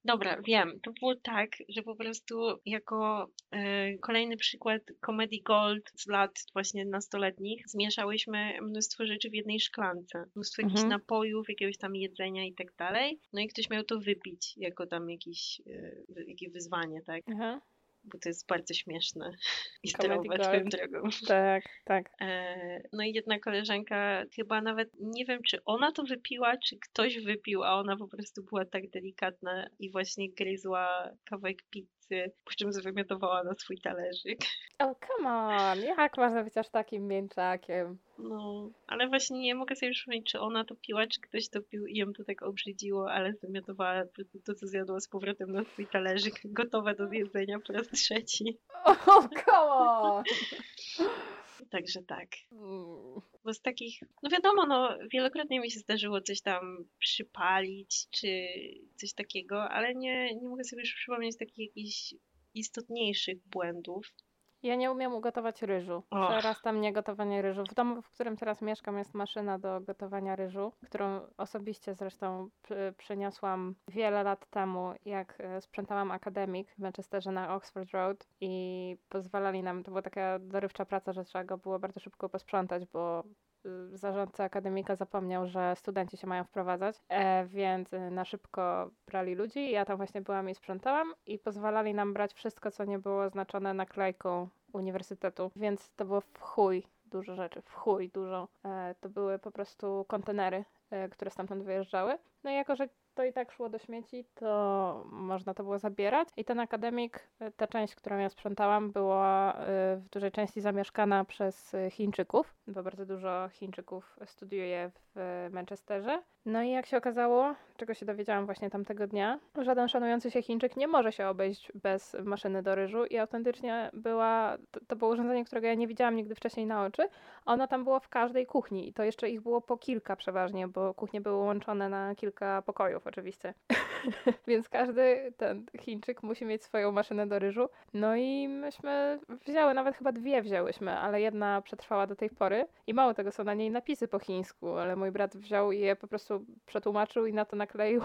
Dobra, wiem, to było tak, że po prostu jako e, kolejny przykład Comedy Gold z lat właśnie nastoletnich zmieszałyśmy mnóstwo rzeczy w jednej szklance. Mnóstwo jakichś Mhm. napojów, jakiegoś tam jedzenia i tak dalej. No i ktoś miał to wypić jako tam jakiś, e, wy- jakieś wyzwanie, tak? Aha. Bo to jest bardzo śmieszne i swoją Gold. drogą. Tak, tak. E, No i jedna koleżanka, chyba nawet nie wiem, czy ona to wypiła, czy ktoś wypił, a ona po prostu była tak delikatna i właśnie gryzła kawałek pizzy, po czym zwymiotowała na swój talerzyk. Oh, come on. Jak można być aż takim mięczakiem? No, ale właśnie nie mogę sobie przypomnieć, czy ona to piła, czy ktoś to pił i ją to tak obrzydziło, ale prostu to, co zjadła z powrotem na swój talerzyk, gotowe do zjedzenia po raz trzeci. Oh, come on! Także tak. Bo z takich, no wiadomo, no wielokrotnie mi się zdarzyło coś tam przypalić, czy coś takiego, ale nie, nie mogę sobie już przypomnieć takich jakichś istotniejszych błędów. Ja nie umiem ugotować ryżu. Przerasta mnie gotowanie ryżu. W domu, w którym teraz mieszkam, jest maszyna do gotowania ryżu, którą osobiście zresztą przy, przyniosłam wiele lat temu, jak e, sprzątałam akademik w Manchesterze na Oxford Road i pozwalali nam, to była taka dorywcza praca, że trzeba go było bardzo szybko posprzątać, bo zarządca akademika zapomniał, że studenci się mają wprowadzać, e, więc y, na szybko brali ludzi. Ja tam właśnie byłam i sprzątałam i pozwalali nam brać wszystko, co nie było oznaczone naklejką uniwersytetu, więc to było w chuj dużo rzeczy, w chuj dużo. E, to były po prostu kontenery, e, które stamtąd wyjeżdżały. No i jako, że to i tak szło do śmieci, to można to było zabierać. I ten akademik, e, ta część, którą ja sprzątałam, była e, w dużej części zamieszkana przez e, Chińczyków, bo bardzo dużo Chińczyków studiuje w Manchesterze. No i jak się okazało, czego się dowiedziałam właśnie tamtego dnia, żaden szanujący się Chińczyk nie może się obejść bez maszyny do ryżu i autentycznie była, to, to było urządzenie, którego ja nie widziałam nigdy wcześniej na oczy. Ono tam było w każdej kuchni i to jeszcze ich było po kilka przeważnie, bo kuchnie były łączone na kilka pokojów oczywiście. [LAUGHS] Więc każdy ten Chińczyk musi mieć swoją maszynę do ryżu. No i myśmy wzięły, nawet chyba dwie wzięłyśmy, ale jedna przetrwała do tej pory. I mało tego, są na niej napisy po chińsku, ale mój brat wziął i je po prostu przetłumaczył i na to nakleił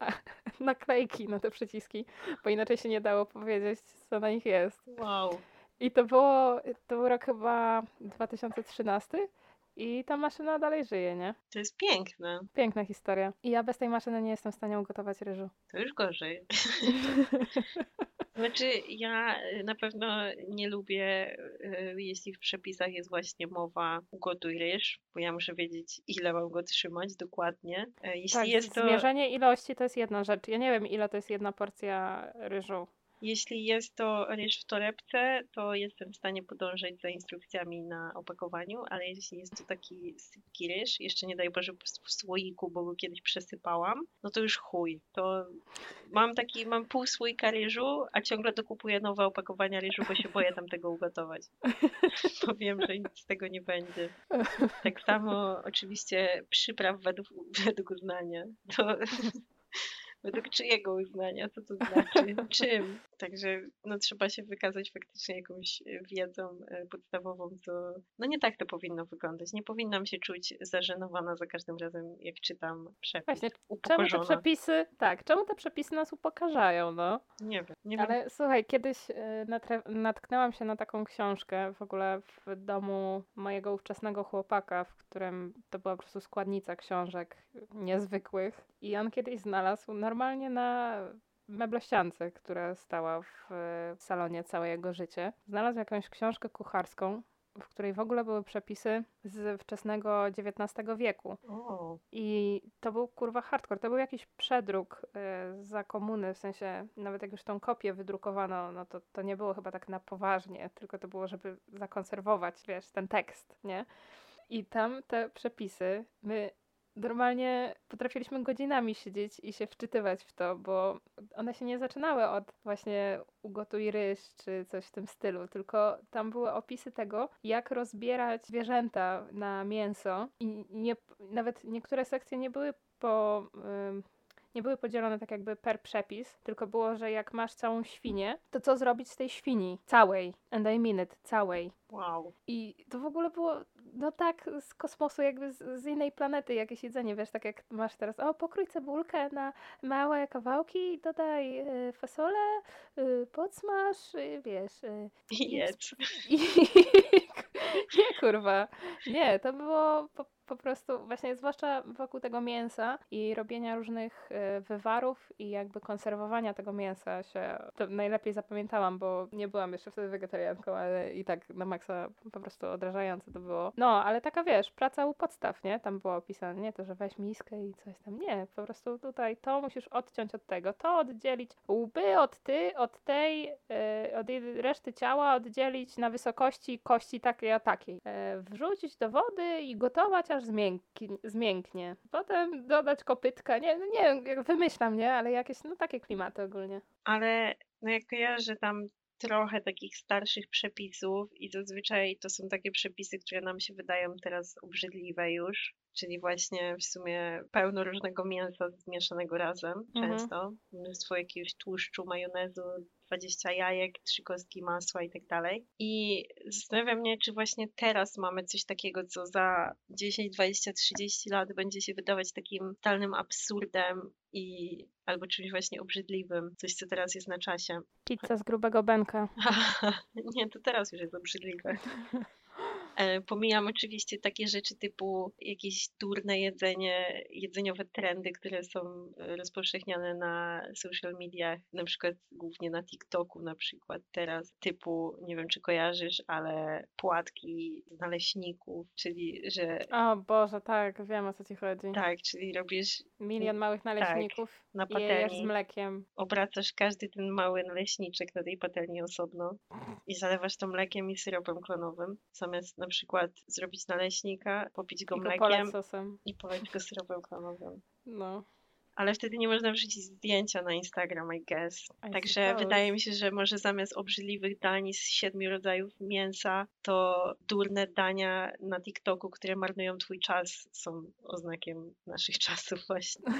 [LAUGHS] naklejki na te przyciski, bo inaczej się nie dało powiedzieć, co na nich jest. Wow. I to było, to był rok chyba 2013 i ta maszyna dalej żyje, nie? To jest piękne. Piękna historia. I ja bez tej maszyny nie jestem w stanie ugotować ryżu. To już gorzej. [LAUGHS] Znaczy, ja y, na pewno nie lubię, y, jeśli w przepisach jest właśnie mowa ugotuj ryż, bo ja muszę wiedzieć, ile mam go trzymać dokładnie. E, Jeśli tak, jest to, zmierzenie ilości to jest jedna rzecz. Ja nie wiem, ile to jest jedna porcja ryżu. Jeśli jest to ryż w torebce, to jestem w stanie podążać za instrukcjami na opakowaniu, ale jeśli jest to taki sypki ryż, jeszcze nie daj Boże w słoiku, bo go kiedyś przesypałam, no to już chuj. To mam taki, mam pół słoika ryżu, a ciągle dokupuję nowe opakowania ryżu, bo się boję tam tego ugotować. [LAUGHS] Bo wiem, że nic z tego nie będzie. Tak samo oczywiście przypraw według, według uznania. To według czyjego uznania? Co to znaczy? [LAUGHS] Czym? Także no, trzeba się wykazać faktycznie jakąś e, wiedzą e, podstawową, co no nie tak to powinno wyglądać. Nie powinnam się czuć zażenowana za każdym razem, jak czytam przepis. Właśnie, Czemu te przepisy, tak, czemu te przepisy nas upokarzają, no? Nie wiem. Nie wiem. Ale słuchaj, kiedyś e, natknęłam się na taką książkę w ogóle w domu mojego ówczesnego chłopaka, w którym to była po prostu składnica książek niezwykłych. I on kiedyś znalazł normalnie na meblościance, która stała w salonie całe jego życie. Znalazł jakąś książkę kucharską, w której w ogóle były przepisy z wczesnego XIX wieku. I to był kurwa hardcore. To był jakiś przedruk y, za komuny, w sensie nawet jak już tą kopię wydrukowano, no to to nie było chyba tak na poważnie, tylko to było, żeby zakonserwować, wiesz, ten tekst, nie? I tam te przepisy, my normalnie potrafiliśmy godzinami siedzieć i się wczytywać w to, bo one się nie zaczynały od właśnie ugotuj ryż czy coś w tym stylu, tylko tam były opisy tego, jak rozbierać zwierzęta na mięso i nie, nawet niektóre sekcje nie były po... ym, nie były podzielone tak jakby per przepis, tylko było, że jak masz całą świnię, to co zrobić z tej świni? Całej. And I mean it. Całej. wow. I to w ogóle było, no tak, z kosmosu, jakby z, z innej planety jakieś jedzenie, wiesz, tak jak masz teraz, o, pokrój cebulkę na małe kawałki, dodaj y, fasolę, y, podsmaż, y, wiesz, y, I jedz. i... nie, kurwa, nie, to było po, po prostu właśnie, zwłaszcza wokół tego mięsa i robienia różnych y, wywarów i jakby konserwowania tego mięsa się, to najlepiej zapamiętałam, bo nie byłam jeszcze wtedy wegetarianką, ale i tak na maksa po prostu odrażające to było. No, ale taka wiesz, praca u podstaw, nie? Tam było opisane, nie to, że weź miskę i coś tam, nie, po prostu tutaj to musisz odciąć od tego, to oddzielić łby od ty, od tej, y, od reszty ciała oddzielić na wysokości kości takiej a takiej. E, wrzucić do wody i gotować aż zmiękki, zmięknie. Potem dodać kopytka, nie, no nie wiem, jak wymyślam, nie, ale jakieś, no takie klimaty ogólnie. Ale no jak kojarzę tam trochę takich starszych przepisów i zazwyczaj to są takie przepisy, które nam się wydają teraz obrzydliwe już, czyli właśnie w sumie pełno różnego mięsa zmieszanego razem Mhm. często, mnóstwo jakiegoś tłuszczu, majonezu, 20 jajek, trzy kostki masła i tak dalej. I zastanawiam mnie, czy właśnie teraz mamy coś takiego, co za 10, 20, 30 lat będzie się wydawać takim totalnym absurdem i albo czymś właśnie obrzydliwym, coś co teraz jest na czasie. Pizza z grubego bęka. [LAUGHS] Nie, to teraz już jest obrzydliwe. [LAUGHS] E, Pomijam oczywiście takie rzeczy typu jakieś durne jedzenie, jedzeniowe trendy, które są e, rozpowszechniane na social mediach, na przykład głównie na TikToku na przykład teraz, typu, nie wiem czy kojarzysz, ale płatki z naleśników, czyli że O Boże, tak, wiem o co ci chodzi. tak, czyli robisz, Milion małych naleśników na i je jesz z patelni, mlekiem. obracasz każdy ten mały naleśniczek na tej patelni osobno i zalewasz to mlekiem i syropem klonowym, zamiast na przykład zrobić naleśnika, popić go I go mlekiem sosem. i polać go syropem klonowym. No. Ale wtedy nie można wrzucić zdjęcia na Instagram, I guess. I Także suppose. wydaje mi się, że może zamiast obrzydliwych dań z siedmiu rodzajów mięsa, to durne dania na TikToku, które marnują twój czas, są oznakiem naszych [LAUGHS] czasów właśnie.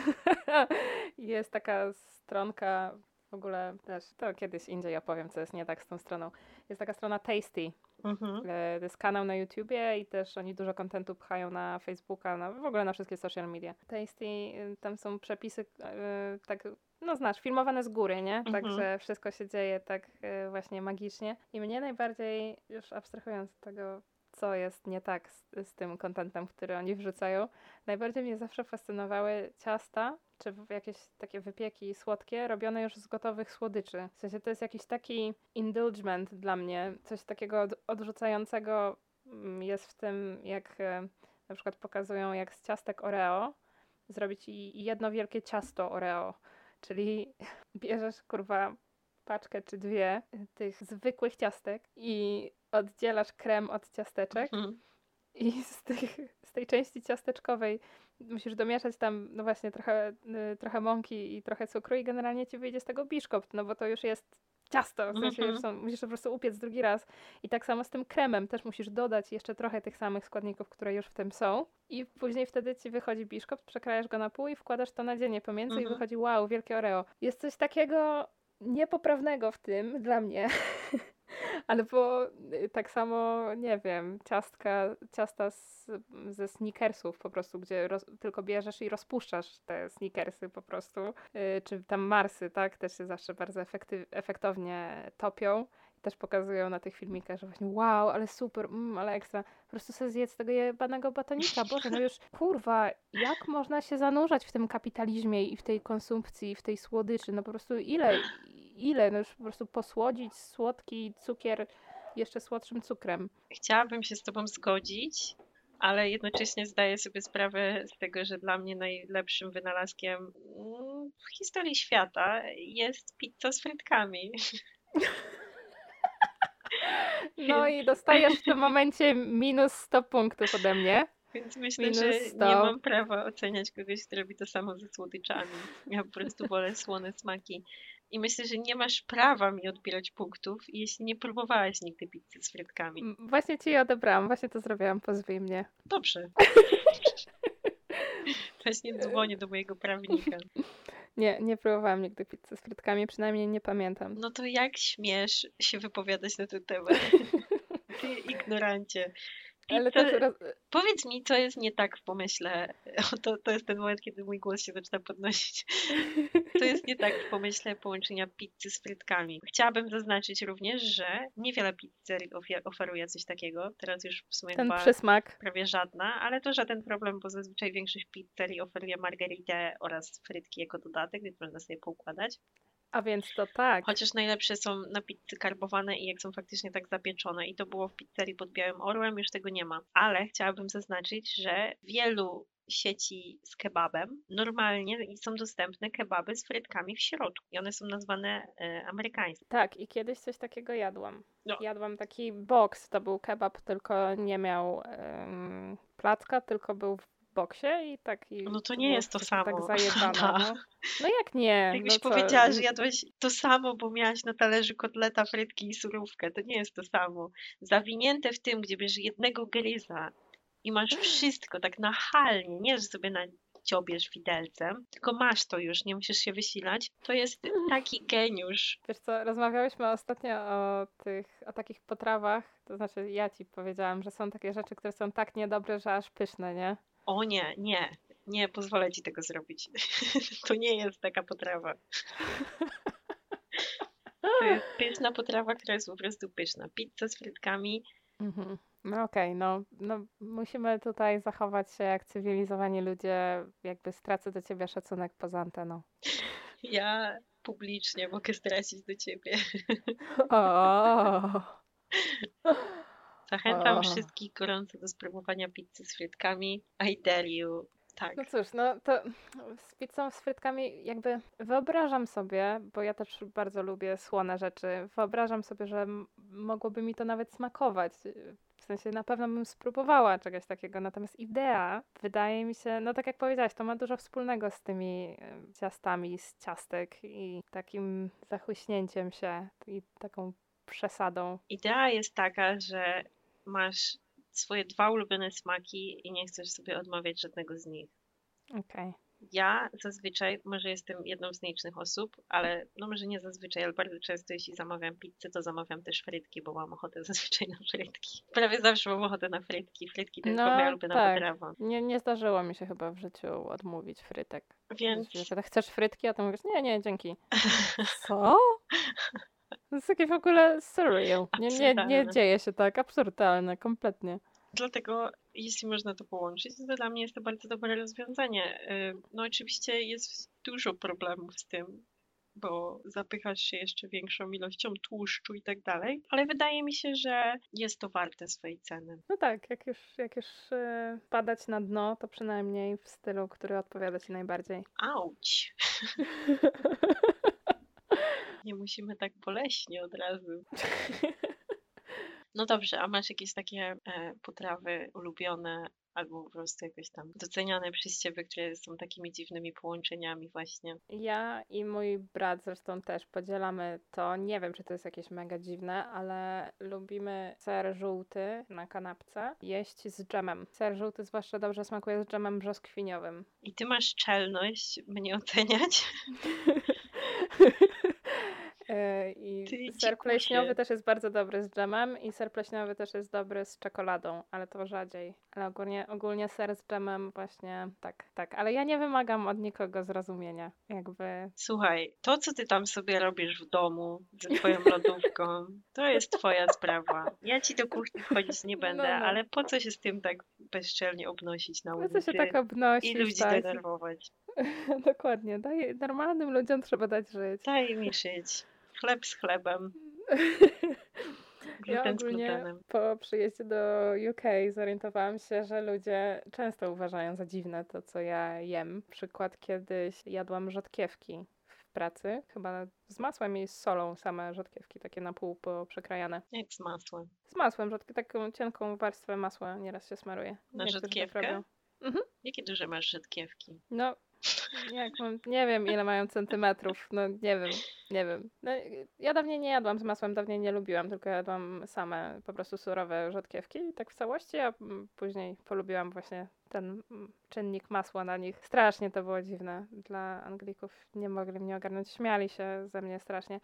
[LAUGHS] Jest taka stronka, w ogóle też, to kiedyś indziej opowiem, co jest nie tak z tą stroną. Jest taka strona Tasty. Mhm. E, To jest kanał na YouTubie i też oni dużo kontentu pchają na Facebooka, na, w ogóle na wszystkie social media. Tasty, y, tam są przepisy, e, tak, no znasz, filmowane z góry, nie? Mhm. Także wszystko się dzieje tak e, właśnie magicznie. I mnie najbardziej, już abstrahując od tego, co jest nie tak z, z tym kontentem, który oni wrzucają, najbardziej mnie zawsze fascynowały ciasta, czy jakieś takie wypieki słodkie, robione już z gotowych słodyczy. W sensie to jest jakiś taki indulgement dla mnie, coś takiego od, odrzucającego mm, jest w tym, jak e, na przykład pokazują, jak z ciastek Oreo zrobić jedno wielkie ciasto Oreo. Czyli [LAUGHS] bierzesz kurwa paczkę czy dwie tych zwykłych ciastek i oddzielasz krem od ciasteczek Mhm. I z, tych, z tej części ciasteczkowej musisz domieszać tam, no właśnie, trochę, y, trochę mąki i trochę cukru i generalnie ci wyjdzie z tego biszkopt, no bo to już jest ciasto, w sensie Mhm. już są, musisz po prostu upiec drugi raz. I tak samo z tym kremem też musisz dodać jeszcze trochę tych samych składników, które już w tym są. I później wtedy ci wychodzi biszkopt, przekrajasz go na pół i wkładasz to nadzienie pomiędzy i Mhm. wychodzi wow, wielkie Oreo. Jest coś takiego niepoprawnego w tym dla mnie. [LAUGHS] Ale bo y, tak samo, nie wiem, ciastka, ciasta z, ze sneakersów po prostu, gdzie roz, tylko bierzesz i rozpuszczasz te sneakersy po prostu, y, czy tam marsy, tak, też się zawsze bardzo efektyw, efektownie topią. Też pokazują na tych filmikach, że właśnie wow, ale super, mm, ale ekstra. Po prostu sobie zjedz tego jebanego batonika. Boże, no już kurwa, jak można się zanurzać w tym kapitalizmie i w tej konsumpcji, w tej słodyczy? No po prostu ile, ile? No już po prostu posłodzić słodki cukier jeszcze słodszym cukrem. Chciałabym się z Tobą zgodzić, ale jednocześnie zdaję sobie sprawę z tego, że dla mnie najlepszym wynalazkiem mm, w historii świata jest pizza z frytkami. No i dostajesz w tym momencie minus 100 punktów ode mnie. Więc myślę, Minus że 100. nie mam prawa oceniać kogoś, kto robi to samo ze słodyczami. Ja po prostu wolę słone smaki. I myślę, że nie masz prawa mi odbierać punktów, jeśli nie próbowałaś nigdy pizzy z frytkami. Właśnie ci je odebrałam, właśnie to zrobiłam, pozwij mnie. Dobrze. [LAUGHS] Właśnie dzwonię do mojego prawnika. [LAUGHS] Nie, nie próbowałam nigdy pizzy z frytkami, przynajmniej nie pamiętam. No to jak śmiesz się wypowiadać na ten temat? [LAUGHS] Ty ignorancie. Ale to. Powiedz mi, co jest nie tak w pomyśle. [LAUGHS] O, to, to jest ten moment, kiedy mój głos się zaczyna podnosić. To jest nie tak w pomyśle połączenia pizzy z frytkami. Chciałabym zaznaczyć również, że niewiele pizzerii oferuje coś takiego. Teraz już w sumie ten przysmak. prawie żadna, ale to żaden problem, bo zazwyczaj większość pizzerii oferuje margaritę oraz frytki jako dodatek, więc można sobie poukładać. A więc to tak. Chociaż najlepsze są na pizzy karbowane i jak są faktycznie tak zapieczone. I to było w pizzerii pod Białym Orłem, już tego nie ma. Ale chciałabym zaznaczyć, że wielu sieci z kebabem normalnie są dostępne kebaby z frytkami w środku. I one są nazwane e, amerykańskie. Tak, i kiedyś coś takiego jadłam. No. Jadłam taki box, to był kebab, tylko nie miał placka, tylko był w boksie i tak... I No to nie było jest to wszystko samo. [LAUGHS] Tak zajebane, Da. no. no jak nie? Jakbyś no powiedziała, że jadłeś to samo, bo miałaś na talerzu kotleta, frytki i surówkę, to nie jest to samo. Zawinięte w tym, gdzie bierzesz jednego gryza i masz wszystko tak nachalnie, nie że sobie na ciobiesz widelcem, tylko masz to już, nie musisz się wysilać, to jest taki geniusz. Wiesz co, rozmawiałyśmy ostatnio o tych, o takich potrawach, to znaczy ja ci powiedziałam, że są takie rzeczy, które są tak niedobre, że aż pyszne, nie? O nie, nie, nie pozwolę ci tego zrobić. [LAUGHS] To nie jest taka potrawa. To jest pyszna potrawa, która jest po prostu pyszna. Pizza z frytkami, Mhm. No okej, no, no musimy tutaj zachować się jak cywilizowani ludzie, jakby stracę do ciebie szacunek poza anteną. [LAUGHS] ja publicznie mogę stracić do ciebie. O, [LAUGHS] Zachęcam wszystkich gorąco do spróbowania pizzy z frytkami. I dare you. Tak. No cóż, no to z pizzą z frytkami jakby wyobrażam sobie, bo ja też bardzo lubię słone rzeczy, wyobrażam sobie, że mogłoby mi to nawet smakować. W sensie na pewno bym spróbowała czegoś takiego, natomiast idea wydaje mi się, no tak jak powiedziałaś, to ma dużo wspólnego z tymi ciastami z ciastek i takim zachłyśnięciem się i taką przesadą. Idea jest taka, że masz swoje dwa ulubione smaki i nie chcesz sobie odmawiać żadnego z nich. Okej. Ja zazwyczaj, może jestem jedną z nielicznych osób, ale no może nie zazwyczaj, ale bardzo często jeśli zamawiam pizzę, to zamawiam też frytki, bo mam ochotę [LAUGHS] zazwyczaj na frytki. Prawie zawsze mam ochotę na frytki. Frytki to jest No, moja ulubiona tak. potrawa. Nie, nie zdarzyło mi się chyba w życiu odmówić frytek. Więc tak chcesz frytki, a ty mówisz, nie, nie, dzięki. [LAUGHS] Co? To jest takie w ogóle surreal. Nie, nie, nie dzieje się tak, absurdalne, kompletnie. Dlatego, jeśli można to połączyć, to dla mnie jest to bardzo dobre rozwiązanie. Y, No, oczywiście jest dużo problemów z tym, bo zapychasz się jeszcze większą ilością tłuszczu i tak dalej, ale wydaje mi się, że jest to warte swojej ceny. No tak, jak już, jak już e, padać na dno, to przynajmniej w stylu, który odpowiada ci najbardziej. Auć! [LAUGHS] Nie musimy tak boleśnie od razu. No dobrze, a masz jakieś takie e, potrawy ulubione albo po prostu jakoś tam doceniane przez ciebie, które są takimi dziwnymi połączeniami właśnie? Ja i mój brat zresztą też podzielamy to. Nie wiem, czy to jest jakieś mega dziwne, ale lubimy ser żółty na kanapce jeść z dżemem. Ser żółty zwłaszcza dobrze smakuje z dżemem brzoskwiniowym. I ty masz czelność mnie oceniać? [LAUGHS] E, I Ty, ser pleśniowy też jest bardzo dobry z dżemem i ser pleśniowy też jest dobry z czekoladą, ale to rzadziej. Ale ogólnie, ogólnie ser z dżemem właśnie tak, tak. Ale ja nie wymagam od nikogo zrozumienia. Jakby Słuchaj, to co ty tam sobie robisz w domu ze twoją lodówką, to jest twoja sprawa. Ja ci do kuchni wchodzić nie będę, No, no. ale po co się z tym tak bezczelnie obnosić na po co ulicy się tak obnosić, i ludzi tak? denerwować? [LAUGHS] Dokładnie. Daj, normalnym ludziom trzeba dać żyć. Daj mi żyć. Chleb z chlebem, Ja ogólnie po przyjeździe do UK zorientowałam się, że ludzie często uważają za dziwne to, co ja jem. Przykład kiedyś jadłam rzodkiewki w pracy, chyba z masłem i z solą same rzodkiewki, takie na pół poprzekrajane. Jak z masłem. Z masłem, rzodki, taką cienką warstwę masła nieraz się smaruje. Na Niektórzy tak rzodkiewkę? robią. Jakie duże masz rzodkiewki? No, jak mam, nie wiem ile mają centymetrów, no nie wiem, nie wiem. No, ja dawniej nie jadłam z masłem, dawniej nie lubiłam, tylko jadłam same po prostu surowe rzodkiewki i tak w całości, a później polubiłam właśnie ten czynnik masła na nich. Strasznie to było dziwne dla Anglików, nie mogli mnie ogarnąć, śmiali się ze mnie strasznie.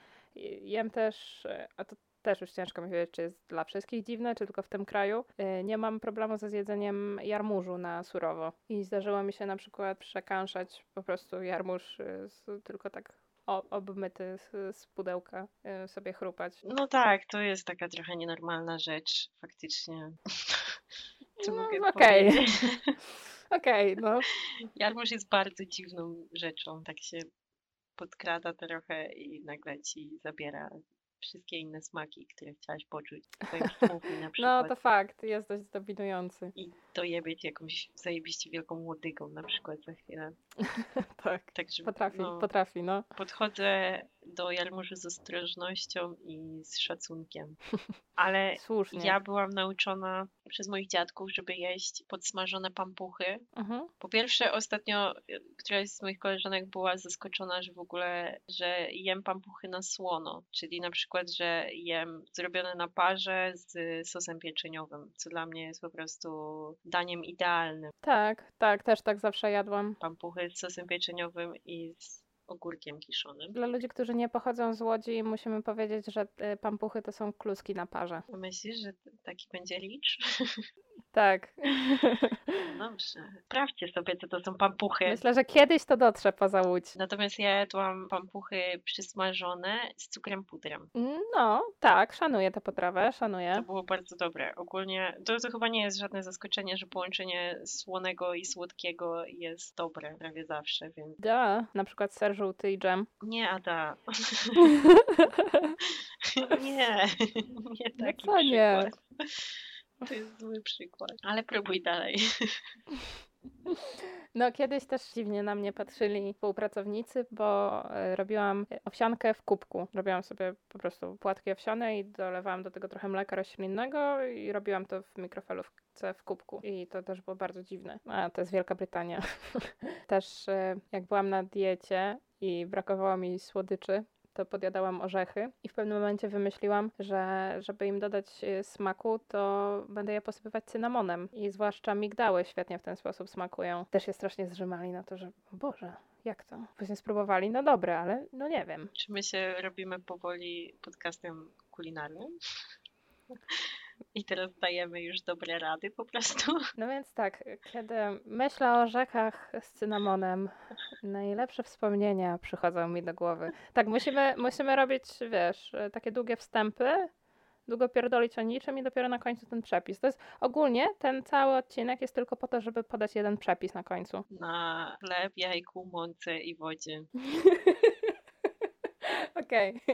Jem też, e, a to też już ciężko mi powiedzieć, czy jest dla wszystkich dziwne, czy tylko w tym kraju. Y, Nie mam problemu ze zjedzeniem jarmużu na surowo. I zdarzyło mi się na przykład przekanszać po prostu jarmuż y, z, tylko tak obmyty z, z pudełka y, sobie chrupać. No tak, to jest taka trochę nienormalna rzecz, faktycznie. [LAUGHS] Co No, mogę okej. powiedzieć? [LAUGHS] Okej, no. [LAUGHS] Jarmuż jest bardzo dziwną rzeczą. Tak się podkrada trochę i nagle ci zabiera wszystkie inne smaki, które chciałaś poczuć [LAUGHS] na No przykład. to fakt, jest dość dominujący. I dojebie ci jakąś zajebiście wielką łodygą na przykład za chwilę. [LAUGHS] tak. Także Potrafi, no, potrafi, no. podchodzę do jarmużu z ostrożnością i z szacunkiem. [LAUGHS] Ale Słusznie. ja byłam nauczona przez moich dziadków, żeby jeść podsmażone pampuchy. Mhm. Po pierwsze, ostatnio któraś z moich koleżanek była zaskoczona, że w ogóle, że jem pampuchy na słono, czyli na przykład, że jem zrobione na parze z sosem pieczeniowym, co dla mnie jest po prostu daniem idealnym. Tak, tak, też tak zawsze jadłam. Pampuchy z sosem pieczeniowym i z ogórkiem kiszonym. Dla ludzi, którzy nie pochodzą z Łodzi, musimy powiedzieć, że y, pampuchy to są kluski na parze. Myślisz, że taki będzie licz? [LAUGHS] Tak. Dobrze. Sprawdźcie sobie, co to są pampuchy. Myślę, że kiedyś to dotrze poza Łódź. Natomiast ja jadłam pampuchy przysmażone z cukrem pudrem. No, tak, szanuję tę potrawę, To szanuję. było bardzo dobre. Ogólnie to, to chyba nie jest żadne zaskoczenie, że połączenie słonego i słodkiego jest dobre prawie zawsze, więc Da, na przykład ser żółty i dżem. [LAUGHS] nie, Ada. [LAUGHS] nie, nie No taki co nie? przykład. To jest zły przykład. Ale próbuj dalej. [LAUGHS] No, kiedyś też dziwnie na mnie patrzyli współpracownicy, bo e, robiłam owsiankę w kubku. Robiłam sobie po prostu płatki owsiane i dolewałam do tego trochę mleka roślinnego i robiłam to w mikrofalówce w kubku. I to też było bardzo dziwne. A, to jest Wielka Brytania. [LAUGHS] też e, jak byłam na diecie i brakowało mi słodyczy, to podjadałam orzechy i w pewnym momencie wymyśliłam, że żeby im dodać e, smaku, to będę je posypywać cynamonem. I zwłaszcza migdały świetnie w ten sposób smakują. Też się strasznie zrzymali na to, że Boże, jak to? Później spróbowali, no dobre, ale no nie wiem. Czy my się robimy powoli podcastem kulinarnym? I teraz dajemy już dobre rady po prostu. [LAUGHS] No więc tak, kiedy myślę o orzechach z cynamonem, najlepsze wspomnienia przychodzą mi do głowy. Tak, musimy, musimy robić, wiesz, takie długie wstępy, długo pierdolić o niczym i dopiero na końcu ten przepis. To jest ogólnie ten cały odcinek jest tylko po to, żeby podać jeden przepis na końcu. Na chleb, jajku, mące i wodzie. [LAUGHS] Okej. [LAUGHS]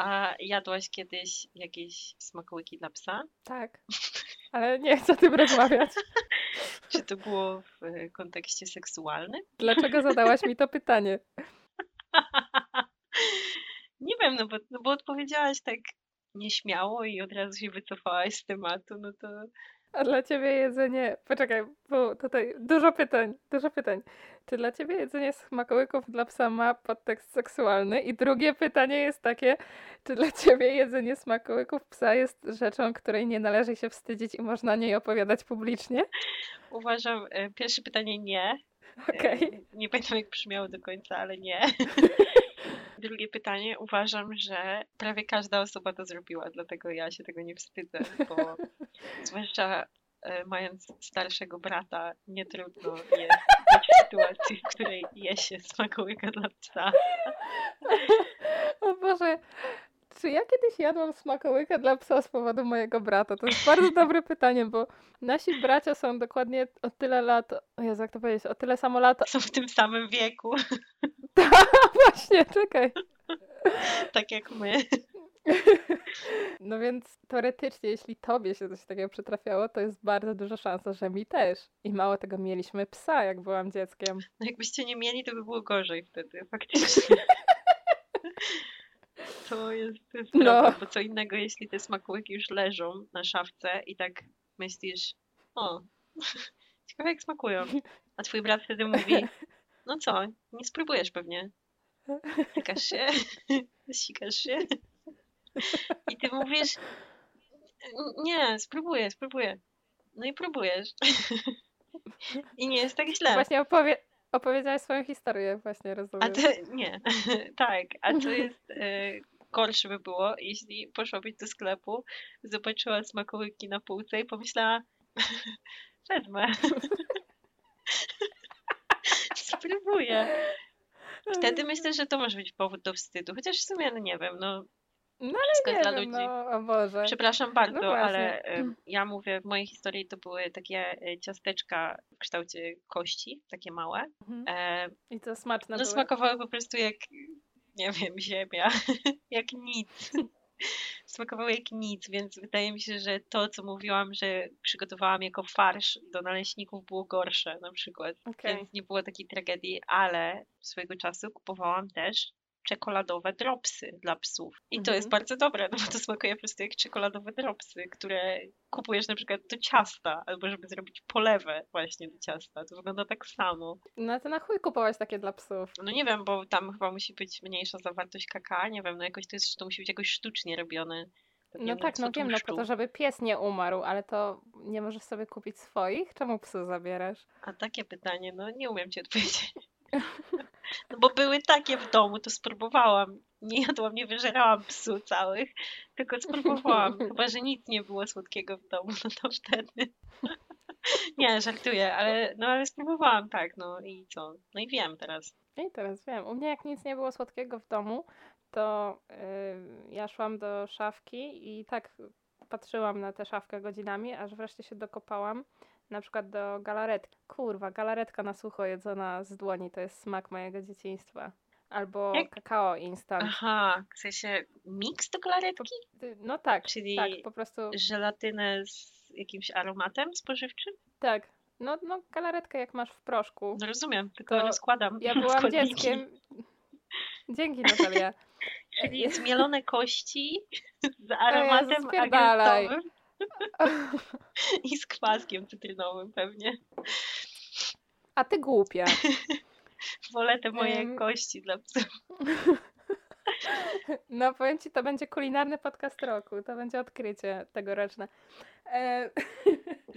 A jadłaś kiedyś jakieś smakołyki dla psa? Tak. Ale nie chcę o tym rozmawiać. [LAUGHS] Czy to było w kontekście seksualnym? Dlaczego zadałaś mi to pytanie? [LAUGHS] Nie wiem, no bo, no bo odpowiedziałaś tak nieśmiało i od razu się wycofałaś z tematu, no to A dla ciebie jedzenie. Poczekaj, bo tutaj dużo pytań, dużo pytań. Czy dla ciebie jedzenie smakołyków dla psa ma podtekst seksualny? I drugie pytanie jest takie, czy dla ciebie jedzenie smakołyków psa jest rzeczą, której nie należy się wstydzić i można o niej opowiadać publicznie? uważam, e, pierwsze pytanie nie. E, Okej. Nie pamiętam jak brzmiało do końca, ale nie. [LAUGHS] Drugie pytanie, uważam, że prawie każda osoba to zrobiła, dlatego ja się tego nie wstydzę, bo [LAUGHS] zwłaszcza e, mając starszego brata, nie trudno jest być w sytuacji, w której je się smakołyka dla psa. [LAUGHS] O Boże, czy ja kiedyś jadłam smakołyka dla psa z powodu mojego brata? To jest bardzo [LAUGHS] dobre pytanie, bo nasi bracia są dokładnie o tyle lat, o Jezu, jak to powiedzieć, o tyle samo lat. Są w tym samym wieku, [LAUGHS] Właśnie, czekaj. [LAUGHS] tak jak my. No więc teoretycznie, jeśli tobie się coś takiego przytrafiało, to jest bardzo duża szansa, że mi też. I mało tego, mieliśmy psa, jak byłam dzieckiem. No jakbyście nie mieli, to by było gorzej wtedy, faktycznie. To jest, to jest No. prawda, bo co innego, jeśli te smakołyki już leżą na szafce i tak myślisz, o, [LAUGHS] ciekawe jak smakują. A twój brat wtedy mówi, no co, nie spróbujesz pewnie. Tykasz się, [LAUGHS] sikasz się. I ty mówisz, nie, spróbuję, spróbuję. No i próbujesz. I nie jest tak źle. Właśnie opowie opowiedziałaś swoją historię, właśnie rozumiem. A to nie, [LAUGHS] tak. A co jest e, gorsze by było, jeśli poszłabyś do sklepu, zobaczyła smakołyki na półce i pomyślała, [LAUGHS] wezmę. [LAUGHS] Spróbuję. Wtedy myślę, że to może być powód do wstydu. Chociaż w sumie, no nie wiem, no No wszystko ale jest nie dla wiem, ludzi. no o Boże. Przepraszam bardzo, No ale e, ja mówię, w mojej historii to były takie e, ciasteczka w kształcie kości, takie małe. Mhm. E, I to smaczne No były. smakowały po prostu jak, nie wiem, ziemia, [LAUGHS] jak nic. smakowały jak nic, więc wydaje mi się, że to, co mówiłam, że przygotowałam jako farsz do naleśników było gorsze na przykład, Okej. więc nie było takiej tragedii, ale swojego czasu kupowałam też czekoladowe dropsy dla psów. I to Mhm. jest bardzo dobre, no bo to smakuje po prostu jak czekoladowe dropsy, które kupujesz na przykład do ciasta, albo żeby zrobić polewę właśnie do ciasta. To wygląda tak samo. No to na chuj kupować takie dla psów. No nie wiem, bo tam chyba musi być mniejsza zawartość kakao, nie wiem, no jakoś to jest, to musi być jakoś sztucznie robione. No tak, no wiem, no po to, żeby pies nie umarł, ale to nie możesz sobie kupić swoich? Czemu psu zabierasz? A takie pytanie, no nie umiem ci odpowiedzieć. [LAUGHS] No bo były takie w domu, to spróbowałam. Nie jadłam, nie wyżerałam psu całych, tylko spróbowałam. [LAUGHS] Chyba, że nic nie było słodkiego w domu, no to wtedy. [LAUGHS] Nie, żartuję, ale no ale spróbowałam, tak, no i co? No i wiem teraz. I teraz wiem. U mnie jak nic nie było słodkiego w domu, to yy, ja szłam do szafki i tak patrzyłam na tę szafkę godzinami, aż wreszcie się dokopałam na przykład do galaretki. Kurwa, galaretka na sucho jedzona z dłoni to jest smak mojego dzieciństwa. Albo Jak- kakao instant. Aha, w sensie miks do galaretki? Y, No tak, Czyli tak, po prostu żelatynę z jakimś aromatem spożywczym? tak. No, no galaretkę jak masz w proszku. No rozumiem, tylko rozkładam Ja [LAUGHS] byłam składniki. dzieckiem. Dzięki Natalia. [LAUGHS] Czyli zmielone kości z aromatem agresowym [LAUGHS] i z kwaskiem cytrynowym pewnie. A ty głupia. [LAUGHS] Wolę te moje Em. kości dla psów. [LAUGHS] No powiem ci, to będzie kulinarny podcast roku. To będzie odkrycie tegoroczne. E...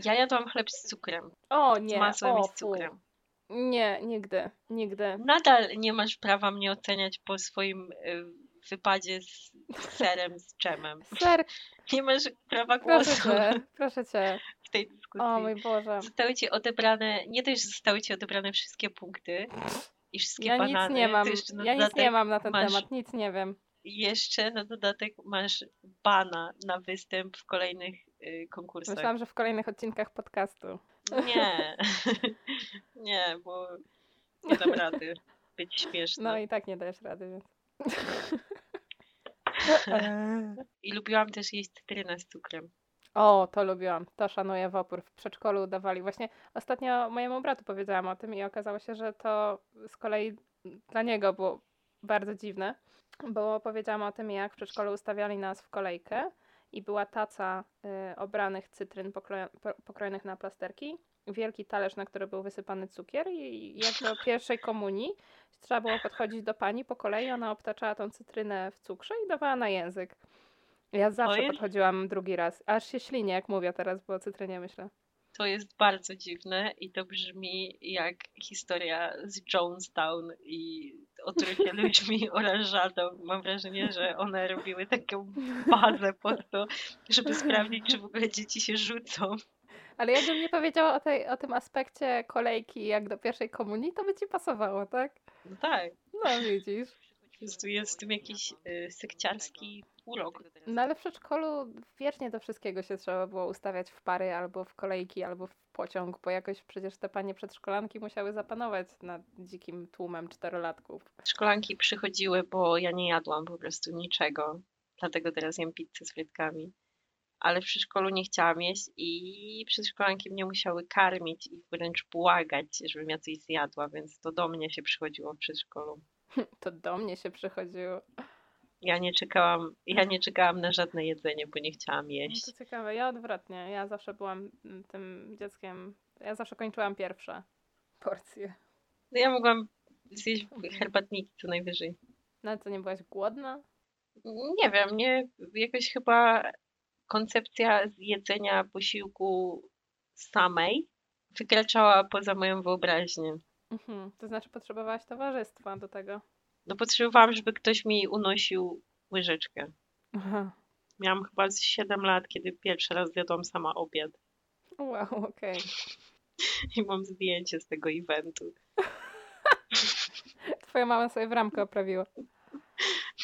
Ja jadłam chleb z cukrem, O z nie, masłem o, i z cukrem. Nie, nigdy, nigdy. Nadal nie masz prawa mnie oceniać po swoim y, wypadzie z serem, z dżemem. Ser, [LAUGHS] Nie masz prawa proszę głosu cię, proszę cię. w tej dyskusji. O mój Boże. Zostały ci odebrane, nie dość, że zostały ci odebrane wszystkie punkty i wszystkie Ja banany, nic nie mam. Ja nic nie mam na ten masz temat, nic nie wiem. jeszcze na dodatek masz bana na występ w kolejnych y, konkursach. Myślałam, że w kolejnych odcinkach podcastu. Nie, [LAUGHS] nie, bo nie dam rady być śmieszna. No i tak nie dajesz rady, więc. [LAUGHS] I lubiłam też jeść cytrynę z cukrem. O, to lubiłam. To szanuję w opór. W przedszkolu dawali. Właśnie ostatnio mojemu bratu powiedziałam o tym i okazało się, że to z kolei dla niego było bardzo dziwne, bo powiedziałam o tym, jak w przedszkolu ustawiali nas w kolejkę i była taca y, obranych cytryn pokrojo- po- pokrojonych na plasterki, wielki talerz, na który był wysypany cukier i jak do pierwszej komunii trzeba było podchodzić do pani po kolei, ona obtaczała tą cytrynę w cukrze i dawała na język. Ja zawsze podchodziłam drugi raz. Aż się ślinię, jak mówię teraz, bo o cytrynie myślę. To jest bardzo dziwne i to brzmi jak historia z Jonestown i otrucie [LAUGHS] ludźmi oranżadą. Mam wrażenie, że one robiły taką bazę po to, żeby sprawdzić, czy w ogóle dzieci się rzucą. Ale jakbym nie powiedziała o, tej, o tym aspekcie kolejki jak do pierwszej komunii, to by ci pasowało, tak? No tak, No widzisz. prostu jest w tym jakiś y, sekciarski urok. No ale w przedszkolu wiecznie do wszystkiego się trzeba było ustawiać w pary, albo w kolejki, albo w pociąg, bo jakoś przecież te panie przedszkolanki musiały zapanować nad dzikim tłumem czterolatków. Szkolanki przychodziły, bo ja nie jadłam po prostu niczego. Dlatego teraz jem pizzę z frytkami. Ale w przedszkolu nie chciałam jeść i przedszkolanki mnie musiały karmić i wręcz błagać, żebym ja coś zjadła, więc to do mnie się przychodziło w przedszkolu. [LAUGHS] To do mnie się przychodziło. Ja nie czekałam, ja nie czekałam na żadne jedzenie, bo nie chciałam No jeść. to ciekawe, ja odwrotnie. Ja zawsze byłam mm, tym dzieckiem, ja zawsze kończyłam pierwsze porcje. No ja mogłam zjeść herbatniki co najwyżej. No ale to nie byłaś głodna? Nie wiem, nie, jakoś chyba koncepcja jedzenia posiłku samej wykraczała poza moją wyobraźnię. Mhm. To znaczy potrzebowałaś towarzystwa do tego. No potrzebowałam, żeby ktoś mi unosił łyżeczkę. Aha. Miałam chyba z 7 lat, kiedy pierwszy raz zjadłam sama obiad. Wow, okej. [LAUGHS] I mam zdjęcie z tego eventu. [LAUGHS] Twoja mama sobie w ramkę oprawiła.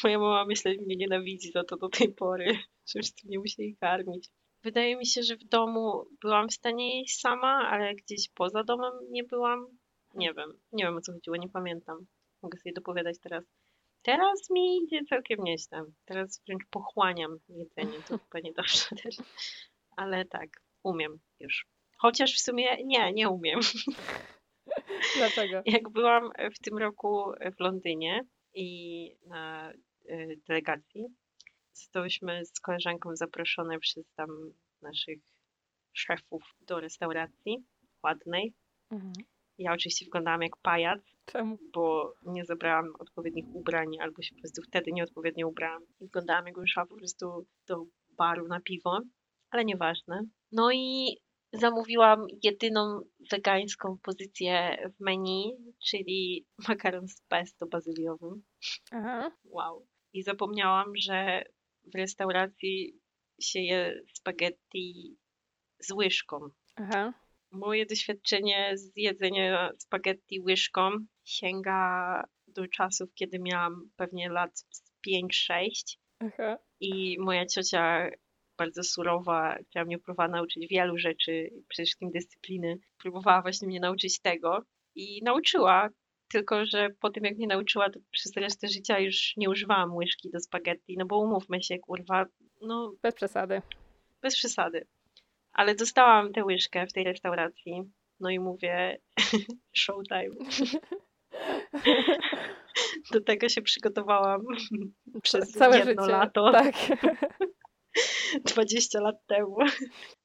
Moja mama myślę, że mnie nienawidzi za to do tej pory, że wszyscy mnie musieli karmić. Wydaje mi się, że w domu byłam w stanie jeść sama, ale gdzieś poza domem nie byłam. Nie wiem, nie wiem o co chodziło, nie pamiętam. Mogę sobie dopowiadać teraz. Teraz mi idzie całkiem nieźle. Teraz wręcz pochłaniam jedzenie, to [LAUGHS] chyba niedobrze też. Ale tak, umiem już. Chociaż w sumie nie, nie umiem. [LAUGHS] Dlaczego? Jak byłam w tym roku w Londynie i na y, zostałyśmy z koleżanką zaproszone przez tam naszych szefów do restauracji ładnej. Mhm. Ja oczywiście wyglądałam jak pajac, Czemu? bo nie zabrałam odpowiednich ubrań, albo się po prostu wtedy nieodpowiednio ubrałam. I wyglądałam jakbym szła po prostu do baru na piwo, ale nieważne. No i zamówiłam jedyną wegańską pozycję w menu, czyli makaron z pesto bazyliowym. Aha. Wow. I zapomniałam, że w restauracji się je spaghetti z łyżką. Aha. Moje doświadczenie z jedzenia spaghetti łyżką sięga do czasów, kiedy miałam pewnie lat 5-6 Aha. i moja ciocia bardzo surowa, która mnie próbowała nauczyć wielu rzeczy, przede wszystkim dyscypliny, próbowała właśnie mnie nauczyć tego i nauczyła, tylko że po tym jak mnie nauczyła, to przez resztę życia już nie używałam łyżki do spaghetti, no bo umówmy się, kurwa, no Bez przesady. bez przesady. Ale dostałam tę łyżkę w tej restauracji, no i mówię [LAUGHS] showtime. [LAUGHS] Do tego się przygotowałam przez Całe jedno życie. lato. Tak. [LAUGHS] 20 lat temu.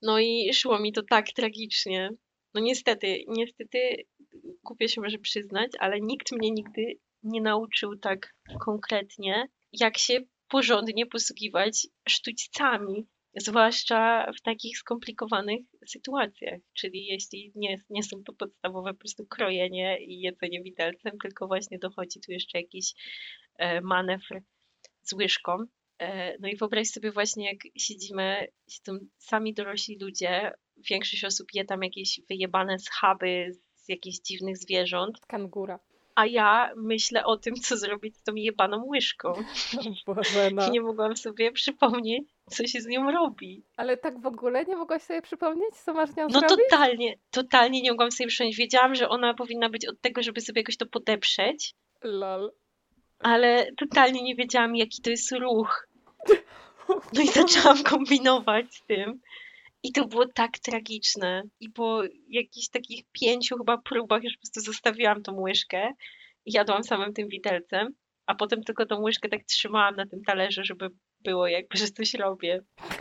No i szło mi to tak tragicznie. No niestety, niestety kupię się może przyznać, ale nikt mnie nigdy nie nauczył tak konkretnie, jak się porządnie posługiwać sztućcami, zwłaszcza w takich skomplikowanych sytuacjach. Czyli jeśli nie, nie są to podstawowe po prostu krojenie i jedzenie widelcem, tylko właśnie dochodzi tu jeszcze jakiś e, manewr z łyżką. E, No i wyobraź sobie właśnie, jak siedzimy, siedzą sami dorośli ludzie, większość osób je tam jakieś wyjebane schaby z jakichś dziwnych zwierząt, Kangura. a ja myślę o tym, co zrobić z tą jebaną łyżką. [LAUGHS] Boże, no. I nie mogłam sobie przypomnieć, co się z nią robi. Ale tak w ogóle nie mogłaś sobie przypomnieć, co masz nią No zrobić? totalnie, totalnie nie mogłam sobie przypomnieć. Wiedziałam, że ona powinna być od tego, żeby sobie jakoś to podeprzeć, Lol. ale totalnie nie wiedziałam, jaki to jest ruch. [LAUGHS] No i zaczęłam kombinować z tym. I to było tak tragiczne. I po jakichś takich pięciu chyba próbach już po prostu zostawiłam tą łyżkę i jadłam samym tym widelcem, a potem tylko tą łyżkę tak trzymałam na tym talerzu, żeby było jakby, że coś robię. [LAUGHS]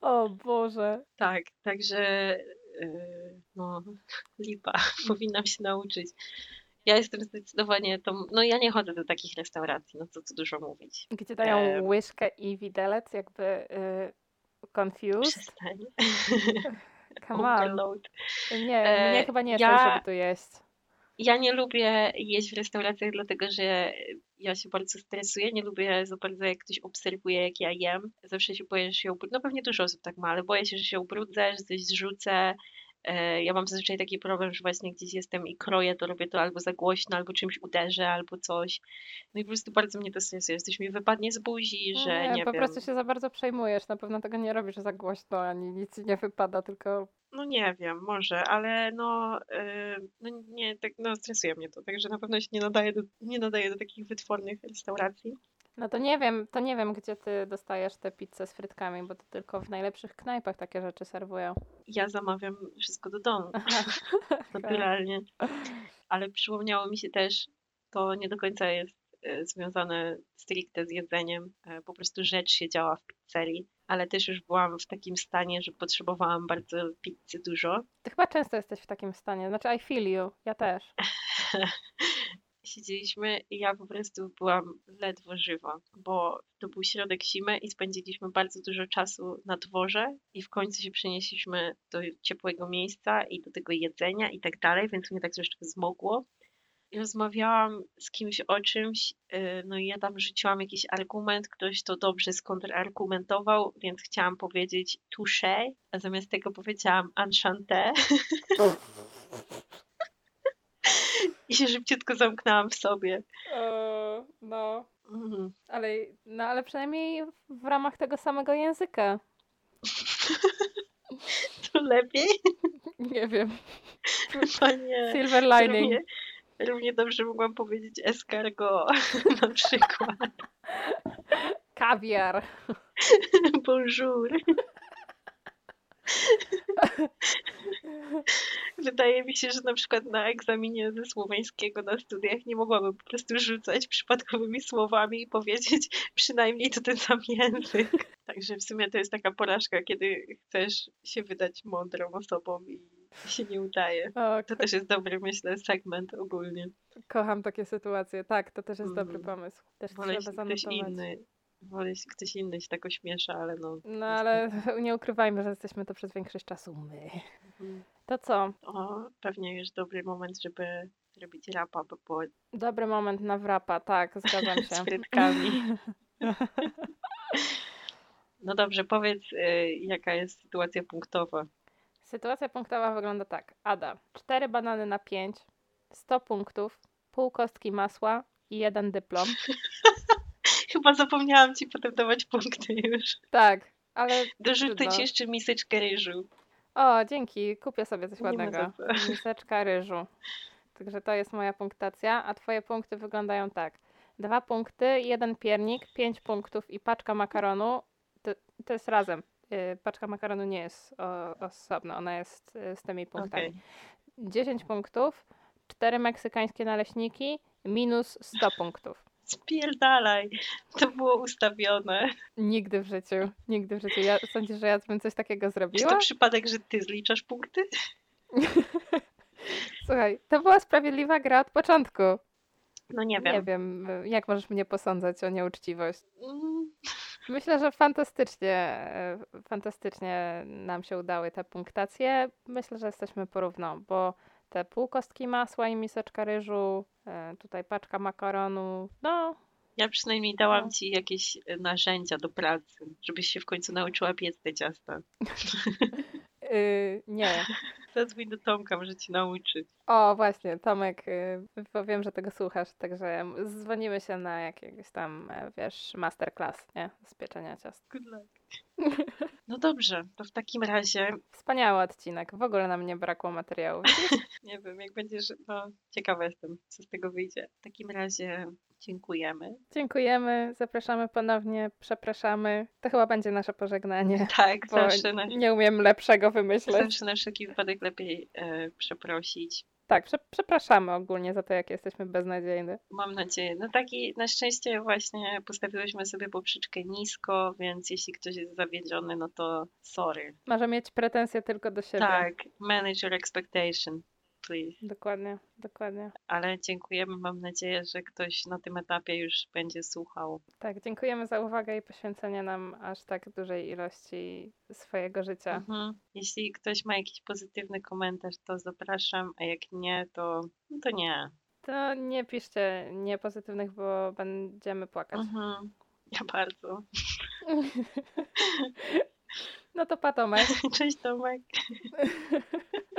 O Boże. Tak, także yy, no, lipa, [LAUGHS] powinnam się nauczyć. Ja jestem zdecydowanie tą, no ja nie chodzę do takich restauracji, no co tu dużo mówić. Gdzie dają łyżkę i widelec, jakby y, confused. Przestań. [LAUGHS] Come on. Nie, E, mnie chyba nie ja- ja... żeby tu jeść. Ja nie lubię jeść w restauracjach, dlatego że ja się bardzo stresuję. Nie lubię za bardzo, jak ktoś obserwuje, jak ja jem. Zawsze się boję, że się ubrudzę. No pewnie dużo osób tak ma, ale boję się, że się ubrudzę, że coś zrzucę. E, Ja mam zazwyczaj taki problem, że właśnie gdzieś jestem i kroję, to robię to albo za głośno, albo czymś uderzę, albo coś. No i po prostu bardzo mnie to stresuje. Coś mi wypadnie z buzi, że nie, nie, po wiem. prostu się za bardzo przejmujesz. Na pewno tego nie robisz za głośno, ani nic nie wypada, tylko No nie wiem, może, ale no, yy, no nie, tak, no stresuje mnie to, także na pewno się nie nadaje do, nie nadaje do takich wytwornych restauracji. No to nie wiem, to nie wiem, gdzie ty dostajesz te pizze z frytkami, bo to tylko w najlepszych knajpach takie rzeczy serwują. Ja zamawiam wszystko do domu, [LAUGHS] [LAUGHS] naturalnie. Ale przypomniało mi się też, to nie do końca jest e, związane stricte z jedzeniem, e, po prostu rzecz się działa w pizzerii, ale też już byłam w takim stanie, że potrzebowałam bardzo pizzy dużo. Ty chyba często jesteś w takim stanie. Znaczy, I feel you. Ja też. [LAUGHS] Siedzieliśmy i ja po prostu byłam ledwo żywa, bo to był środek zimy i spędziliśmy bardzo dużo czasu na dworze i w końcu się przenieśliśmy do ciepłego miejsca i do tego jedzenia i tak dalej, więc mnie tak troszeczkę zmogło. I rozmawiałam z kimś o czymś, yy, no i ja tam rzuciłam jakiś argument, ktoś to dobrze skontrargumentował, więc chciałam powiedzieć touché, a zamiast tego powiedziałam enchanté [LAUGHS] i się szybciutko zamknęłam w sobie. E, no, Mhm. ale, no, ale przynajmniej w ramach tego samego języka. [LAUGHS] To lepiej? [LAUGHS] Nie wiem. Chyba nie. Silver Równie, lining. Równie dobrze mogłam powiedzieć escargot [LAUGHS] na przykład. Kawiar. Bonjour. [LAUGHS] Wydaje mi się, że na przykład na egzaminie ze słoweńskiego na studiach nie mogłabym po prostu rzucać przypadkowymi słowami i powiedzieć przynajmniej to ten sam język. [LAUGHS] Także w sumie to jest taka porażka, kiedy chcesz się wydać mądrą osobą i się nie udaje. O, To też jest dobry, myślę, segment ogólnie. kocham takie sytuacje. Tak, to też jest dobry Mhm. pomysł. Też Wolę, trzeba jeśli ktoś zanotować. inny, wolę, jeśli ktoś inny się tak ośmiesza, ale no. No ale [LAUGHS] nie ukrywajmy, że jesteśmy to przez większość czasu my. Mhm. To co? O, pewnie już dobry moment, żeby zrobić rapa, bo po Dobry moment na wrapa, tak, zgadzam [LAUGHS] z się. frytkami. [LAUGHS] No dobrze, powiedz, y, jaka jest sytuacja punktowa. Sytuacja punktowa wygląda tak. Ada, 4 banany na 5, 100 punktów, pół kostki masła i jeden dyplom. Chyba zapomniałam ci potem dawać punkty już. Tak, ale Dorzucę ci jeszcze miseczkę ryżu. o, dzięki, kupię sobie coś ładnego. [LAUGHS] Miseczka ryżu. Także to jest moja punktacja, a twoje punkty wyglądają tak. Dwa punkty, jeden piernik, pięć punktów i paczka makaronu. To, to jest razem. Y, Paczka makaronu nie jest o, osobno, ona jest y, z tymi punktami. Okej. 10 punktów, cztery meksykańskie naleśniki, minus 100 punktów. Spierdalaj. To było ustawione. Nigdy w życiu, nigdy w życiu. Ja sądzisz, że ja bym coś takiego Czy zrobiła? to przypadek, że ty zliczasz punkty? [LAUGHS] Słuchaj, to była sprawiedliwa gra od początku. No nie wiem. Nie wiem, jak możesz mnie posądzać o nieuczciwość. Mm, Myślę, że fantastycznie, fantastycznie nam się udały te punktacje. Myślę, że jesteśmy porówno, bo te pół kostki masła i miseczka ryżu, e, tutaj paczka makaronu, no Ja przynajmniej dałam No. ci jakieś y, narzędzia do pracy, żebyś się w końcu nauczyła piec te ciasta. yy, [LAUGHS] nie. Zadzwoń do Tomka, może ci nauczy. O, właśnie, Tomek, yy, bo wiem, że tego słuchasz, także dzwonimy się na jakiegoś tam, e, wiesz, masterclass, nie? Z pieczenia ciast. Good luck. No dobrze, to w takim razie, Wspaniały odcinek, w ogóle nam nie brakło materiału. [LAUGHS] nie wiem, jak będziesz, no ciekawa jestem, co z tego wyjdzie. W takim razie dziękujemy. Dziękujemy, zapraszamy ponownie, przepraszamy. To chyba będzie nasze pożegnanie. [LAUGHS] Tak, zawsze na, nie umiem lepszego wymyśleć. zawsze na wszelki wypadek lepiej e, przeprosić. Tak, prze przepraszamy ogólnie za to, jak jesteśmy beznadziejni. Mam nadzieję. No taki, na szczęście właśnie postawiłyśmy sobie poprzeczkę nisko, więc jeśli ktoś jest zawiedziony, no to sorry. Może mieć pretensje tylko do siebie. Tak, manage your expectation, Dokładnie, dokładnie. Ale dziękujemy, mam nadzieję, że ktoś na tym etapie już będzie słuchał. Tak, dziękujemy za uwagę i poświęcenie nam aż tak dużej ilości swojego życia. Mhm. Jeśli ktoś ma jakiś pozytywny komentarz, to zapraszam, a jak nie, to, no to nie. To nie piszcie niepozytywnych, bo będziemy płakać. Mhm. Ja bardzo. [LAUGHS] No to pa Tomek. [LAUGHS] Cześć Tomek. [LAUGHS]